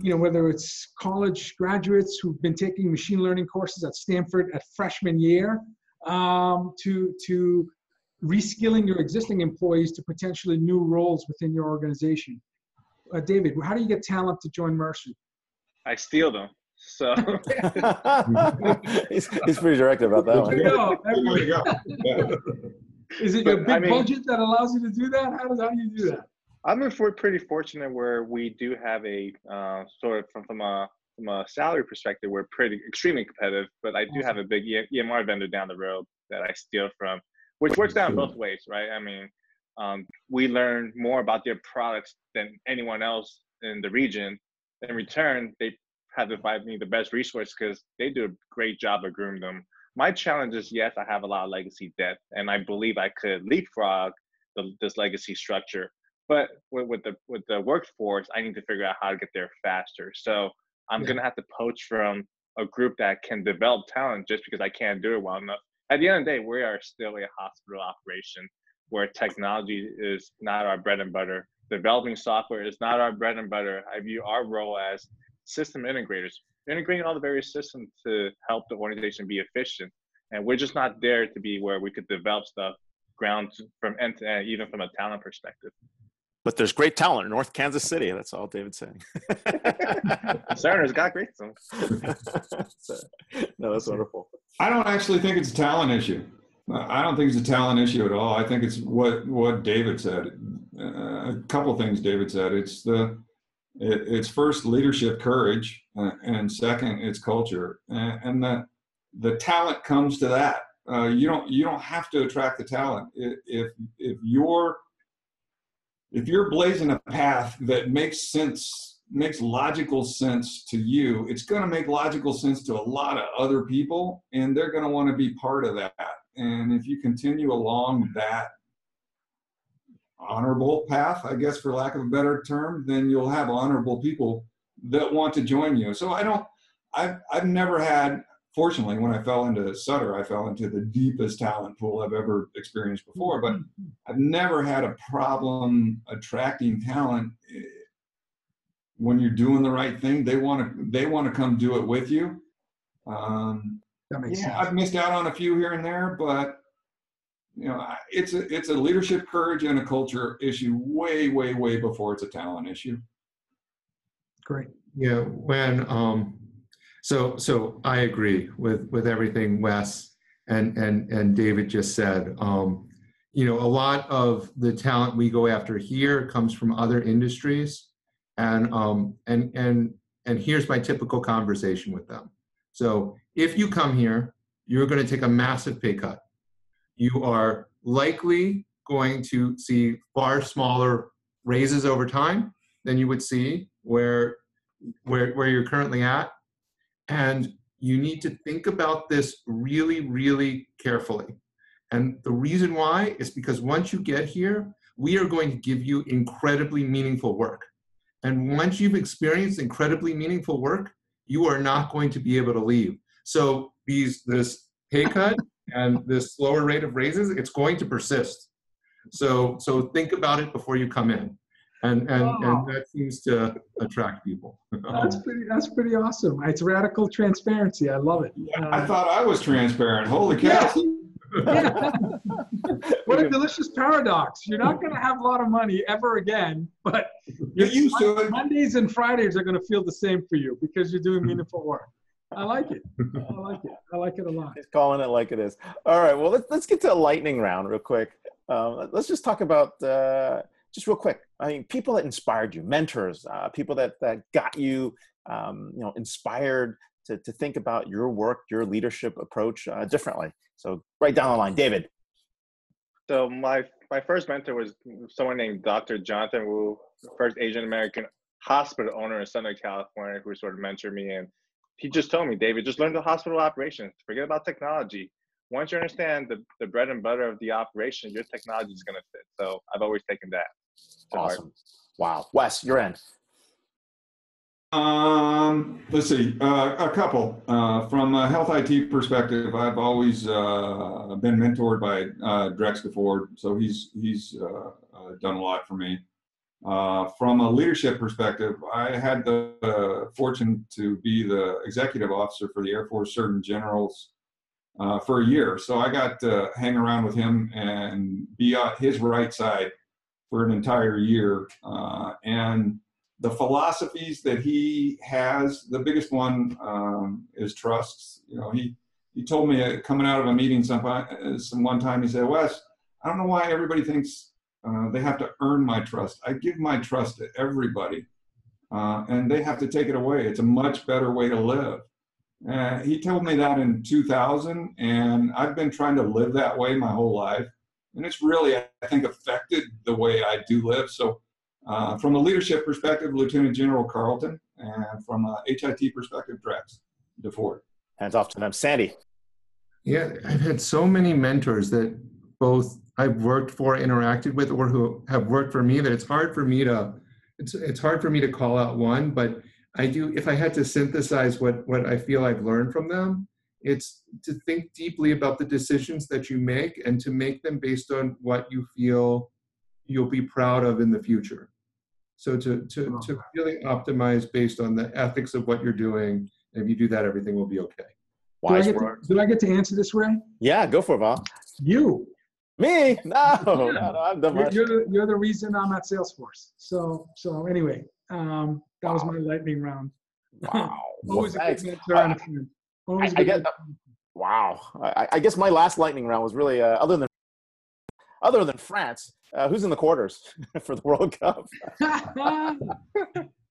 You know, whether it's college graduates who've been taking machine learning courses at Stanford at freshman year, um, to to reskilling your existing employees to potentially new roles within your organization. Uh, David, how do you get talent to join Mercy? I steal them. So he's, he's pretty direct about that There you one. go. There you go. Yeah. Is it your big I mean- budget that allows you to do that? How does how do you do that? I'm in for pretty fortunate where we do have a uh, sort of from, from a from a salary perspective, we're pretty extremely competitive. But I do have a big EMR vendor down the road that I steal from, which works down both ways, right? I mean, um, we learn more about their products than anyone else in the region. In return, they have to provide me the best resource because they do a great job of grooming them. My challenge is yes, I have a lot of legacy debt, and I believe I could leapfrog the, this legacy structure but with, with the with the workforce i need to figure out how to get there faster so i'm Yeah. going to have to poach from a group that can develop talent just because i can't do it well enough at the end of the day we are still a hospital operation where technology is not our bread and butter developing software is not our bread and butter i view our role as system integrators integrating all the various systems to help the organization be efficient and we're just not there to be where we could develop stuff ground from end to end even from a talent perspective But there's great talent in North Kansas City. That's all David's saying. Cerner's got great. So, no, that's wonderful. I don't actually think it's a talent issue. I don't think it's a talent issue at all. I think it's what what David said. Uh, a couple things David said. It's the it, it's first leadership courage, uh, and second it's culture, and, and the the talent comes to that. Uh, you don't you don't have to attract the talent if if you're if you're blazing a path that makes sense makes logical sense to you. It's going to make logical sense to a lot of other people and they're going to want to be part of that. And if you continue along that honorable path i guess for lack of a better term then you'll have honorable people that want to join you. So i don't i've, I've never had fortunately when i fell into sutter i fell into the deepest talent pool i've ever experienced before but mm-hmm. I've never had a problem attracting talent. Eh, When you're doing the right thing, they want to they want to come do it with you. Um, That makes yeah, sense. I've missed out on a few here and there, but you know, it's a it's a leadership courage and a culture issue way way way before it's a talent issue. Great. Yeah, when, um, so, so I agree with, with everything Wes and, and, and David just said. Um, you know, a lot of the talent we go after here comes from other industries. And, um, and, and, and here's my typical conversation with them. So if you come here, you're going to take a massive pay cut. You are likely going to see far smaller raises over time than you would see where where, where you're currently at. And you need to think about this really, really carefully. And the reason why is because once you get here, we are going to give you incredibly meaningful work. And once you've experienced incredibly meaningful work, you are not going to be able to leave. So these this pay cut and this slower rate of raises, it's going to persist. So so think about it before you come in. And and, Wow. and that seems to attract people. That's pretty. That's pretty awesome. It's radical transparency. I love it. I Um, thought I was transparent. Holy cow! yeah. what a delicious paradox. You're not going to have a lot of money ever again, but you're used to it. Mondays and Fridays are going to feel the same for you because you're doing meaningful work. I like it. I like it. I like it a lot. He's calling it like it is. All right. Well, let's let's get to a lightning round real quick. Um, let's just talk about uh, just real quick. I mean, people that inspired you, mentors, uh, people that that got you, um, you know, inspired to to think about your work, your leadership approach uh, differently. So right down the line, David. So my my first mentor was someone named Dr. Jonathan Wu, first Asian American hospital owner in Southern California, who sort of mentored me. And he just told me, David, just learn the hospital operations. Forget about technology. Once you understand the, the bread and butter of the operation, your technology is going to fit. So I've always taken that. to heart. Awesome. Wow. Wes, you're end. Um, let's see, uh, a couple. Uh, from a health IT perspective, I've always uh, been mentored by uh, Drex DeFord, so he's he's uh, uh, done a lot for me. Uh, from a leadership perspective, I had the fortune to be the executive officer for the Air Force Surgeon Generals for a year. So I got to hang around with him and be on his right side for an entire year. And the philosophies that he has, the biggest one um, is trust. You know, he he told me uh, coming out of a meeting some, uh, some one time, he said, Wes, I don't know why everybody thinks uh, they have to earn my trust. I give my trust to everybody, uh, and they have to take it away. It's a much better way to live. Uh, he told me that in 2000, and I've been trying to live that way my whole life. And it's really, I think, affected the way I do live. So, uh, from a leadership perspective, Lieutenant General Carlton, and from a HIT perspective, Drex DeFord. Hands off to them. Sandy. Yeah, I've had so many mentors that both I've worked for, interacted with, or who have worked for me that it's hard for me to it's it's hard for me to call out one, but I do if I had to synthesize what what I feel I've learned from them, it's to think deeply about the decisions that you make and to make them based on what you feel you'll be proud of in the future. So to to to really optimize based on the ethics of what you're doing, and if you do that, everything will be okay. Do I, Wise get to, do I get to answer this, Ray? Yeah, go for it, Val. You. Me? No, no, no, I've done You're, you're, the, you're the reason I'm at Salesforce. So, so anyway, um, that was my lightning round. Wow. Well, Always a good thanks. mentor and a friend. Always a I good get- mentor. Wow. I, I guess my last lightning round was really uh, other than other than France. Uh, who's in the quarters for the World Cup? Than-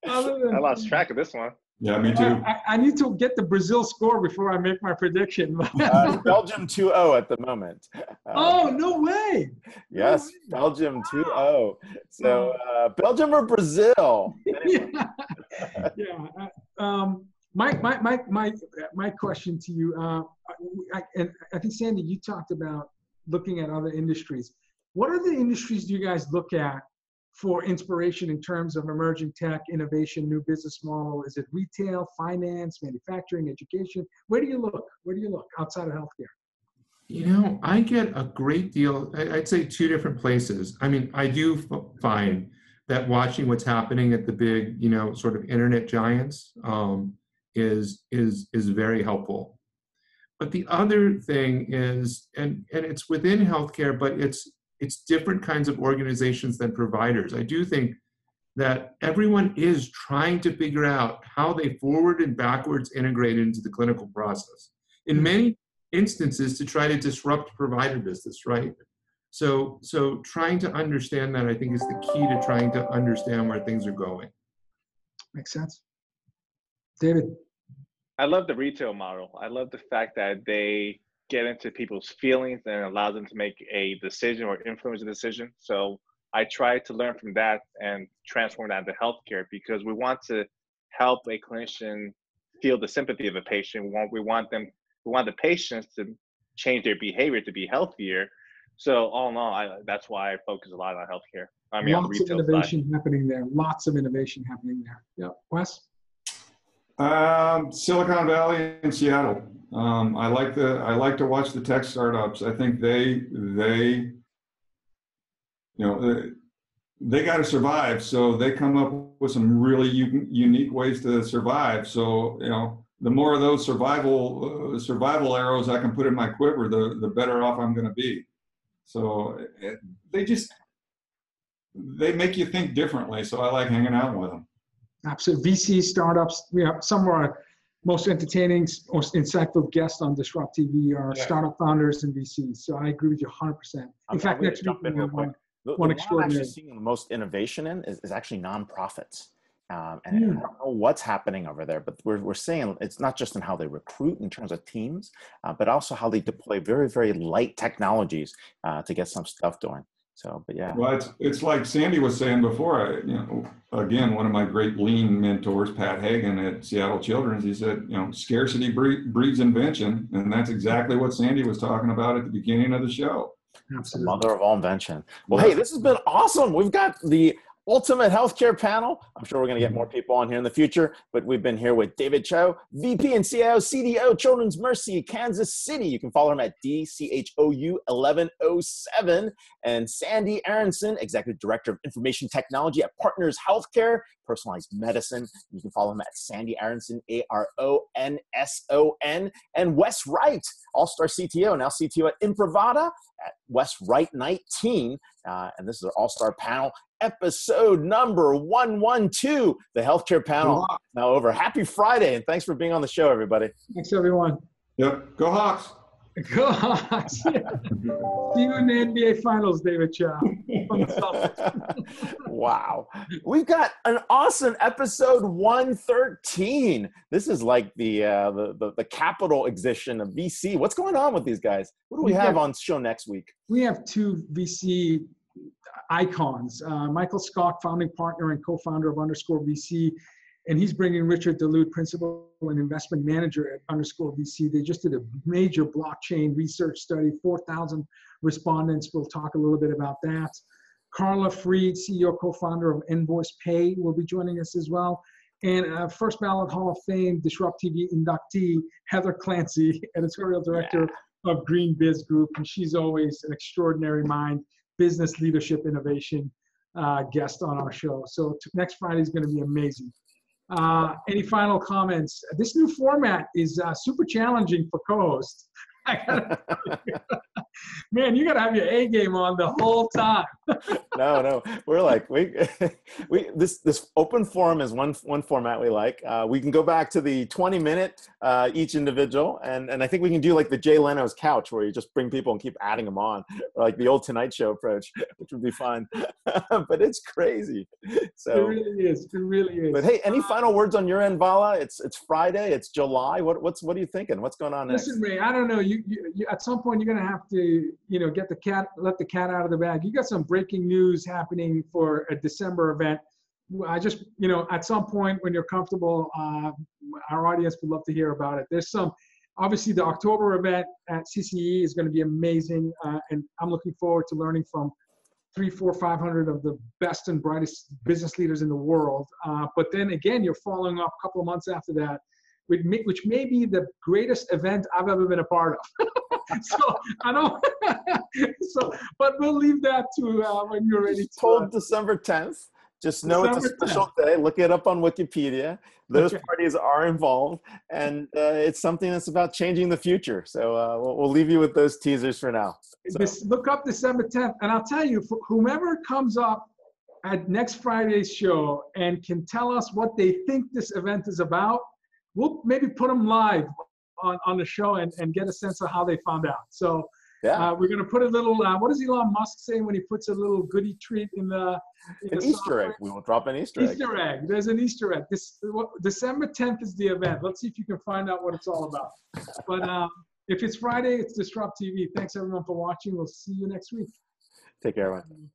I lost track of this one. Yeah, me too. I, I need to get the Brazil score before I make my prediction. Uh, Belgium 2-0 at the moment. Uh, oh no way! yes, way. Belgium 2-0. So uh, Belgium or Brazil? Anyway, yeah. yeah. uh, Um, my, my, my, my, my question to you, uh, I, and I think Sandy, you talked about looking at other industries. What other industries do you guys look at for inspiration in terms of emerging tech, innovation, new business model? Is it retail, finance, manufacturing, education? Where do you look? Where do you look outside of healthcare? You know, I get a great deal, I'd say two different places. I mean, I do find that watching what's happening at the big, you know, sort of internet giants um, is is is very helpful. But the other thing is, and and it's within healthcare, but it's it's different kinds of organizations than providers. I do think that everyone is trying to figure out how they forward and backwards integrate into the clinical process. In mm-hmm. many instances to try to disrupt provider business, right? So, so trying to understand that I think is the key to trying to understand where things are going. Makes sense. David, I love the retail model. I love the fact that they get into people's feelings and allow them to make a decision or influence a decision. So I try to learn from that and transform that into healthcare because we want to help a clinician feel the sympathy of a patient. We want we want them we want the patients to change their behavior to be healthier. So all in all, I, that's why I focus a lot on healthcare. I mean, on the lots of retail side. innovation happening there. Lots of innovation happening there. Yeah, Wes. Um, Silicon Valley and Seattle. Um, I like the I like to watch the tech startups. I think they they you know they, they got to survive, so they come up with some really u- unique ways to survive. So you know, the more of those survival uh, survival arrows I can put in my quiver, the the better off I'm going to be. So it, they just they make you think differently. So I like hanging out with them. Absolutely. VC startups, you know, some of our most entertaining, most insightful guests on Disrupt TV are Yeah. startup founders and VCs. So I agree with you 100%. In I'm- fact, next week we have one. The, the one one I'm actually seeing the most innovation in is, is actually nonprofits. Um, and Hmm. I don't know what's happening over there, but we're, we're seeing it's not just in how they recruit in terms of teams, uh, but also how they deploy very, very light technologies uh, to get some stuff doing. So, but yeah. Well, it's, it's like Sandy was saying before, I, you know, again, one of my great lean mentors, Pat Hagan at Seattle Children's, he said, you know, scarcity breeds invention. And that's exactly what Sandy was talking about at the beginning of the show. It's the Absolutely. mother of all invention. Well, hey, this has been awesome. We've got the ultimate healthcare panel. I'm sure we're going to get more people on here in the future, but we've been here with David Chou, VP and CIO, CDO, Children's Mercy, Kansas City. You can follow him at DCHOU 1107. And Sandy Aronson, Executive Director of Information Technology at Partners Healthcare, Personalized Medicine. You can follow him at Sandy Aronson, A R O N S O N. And Wes Wright, All Star CTO, now CTO at Imprivata at Wes Wright 19. Uh, and this is our All Star panel episode number 112, the healthcare panel. Now over. Happy Friday, and thanks for being on the show, everybody. Thanks, everyone. Yep. Go Hawks. Go Hawks. See you in the NBA Finals, David Chou. wow. We've got an awesome episode 113. This is like the, uh, the, the, the capital edition of VC. What's going on with these guys? What do we have on show next week? We have two VC icons. Uh, Michael Skok, founding partner and co-founder of Underscore VC, and he's bringing Richard Dulude, principal and investment manager at Underscore VC. They just did a major blockchain research study, 4,000 respondents. We'll talk a little bit about that. Carla Freed, CEO, co-founder of Nvoicepay, will be joining us as well. And uh, First Ballot Hall of Fame Disrupt TV inductee, Heather Clancy, editorial director yeah. of GreenBiz Group. And she's always an extraordinary mind business leadership innovation uh, guest on our show. So t- next Friday is going to be amazing. Uh, any final comments? This new format is uh, super challenging for co-hosts. man, you gotta have your A game on the whole time. no, no, we're like we we this this open forum is one one format we like. Uh, we can go back to the twenty minute uh, each individual, and and I think we can do like the Jay Leno's couch where you just bring people and keep adding them on, or like the old Tonight Show approach, which would be fun. but it's crazy. So it really is. It really is. But hey, any final words on your end, Vala? It's it's Friday. It's July. What what's what are you thinking? What's going on next? Listen, Ray. I don't know. You, you, you at some point you're gonna have to you know get the cat let the cat out of the bag. You got some breaking news happening for a December event. I just you know at some point when you're comfortable, uh, our audience would love to hear about it. There's some obviously the October event at CCE is going to be amazing, uh, and I'm looking forward to learning from three, four, five hundred of the best and brightest business leaders in the world. Uh, but then again, you're following up a couple of months after that, which may, which may be the greatest event I've ever been a part of. so I don't. so, but we'll leave that to uh, when you're ready. To, told uh, December 10th. Just know December it's a special 10th. day. Look it up on Wikipedia. Those okay. parties are involved, and uh, it's something that's about changing the future. So uh, we'll, we'll, leave you with those teasers for now. So. This, look up December 10th, and I'll tell you, whomever comes up at next Friday's show and can tell us what they think this event is about, we'll maybe put them live on, on the show and, and get a sense of how they found out. So yeah. Uh, we're going to put a little, uh, what does Elon Musk say when he puts a little goody treat in the. In an the Easter egg. We will drop an Easter, Easter egg. egg. There's an Easter egg. This, what, December 10th is the event. Let's see if you can find out what it's all about. But um, if it's Friday, it's Disrupt TV. Thanks everyone for watching. We'll see you next week. Take care, everyone.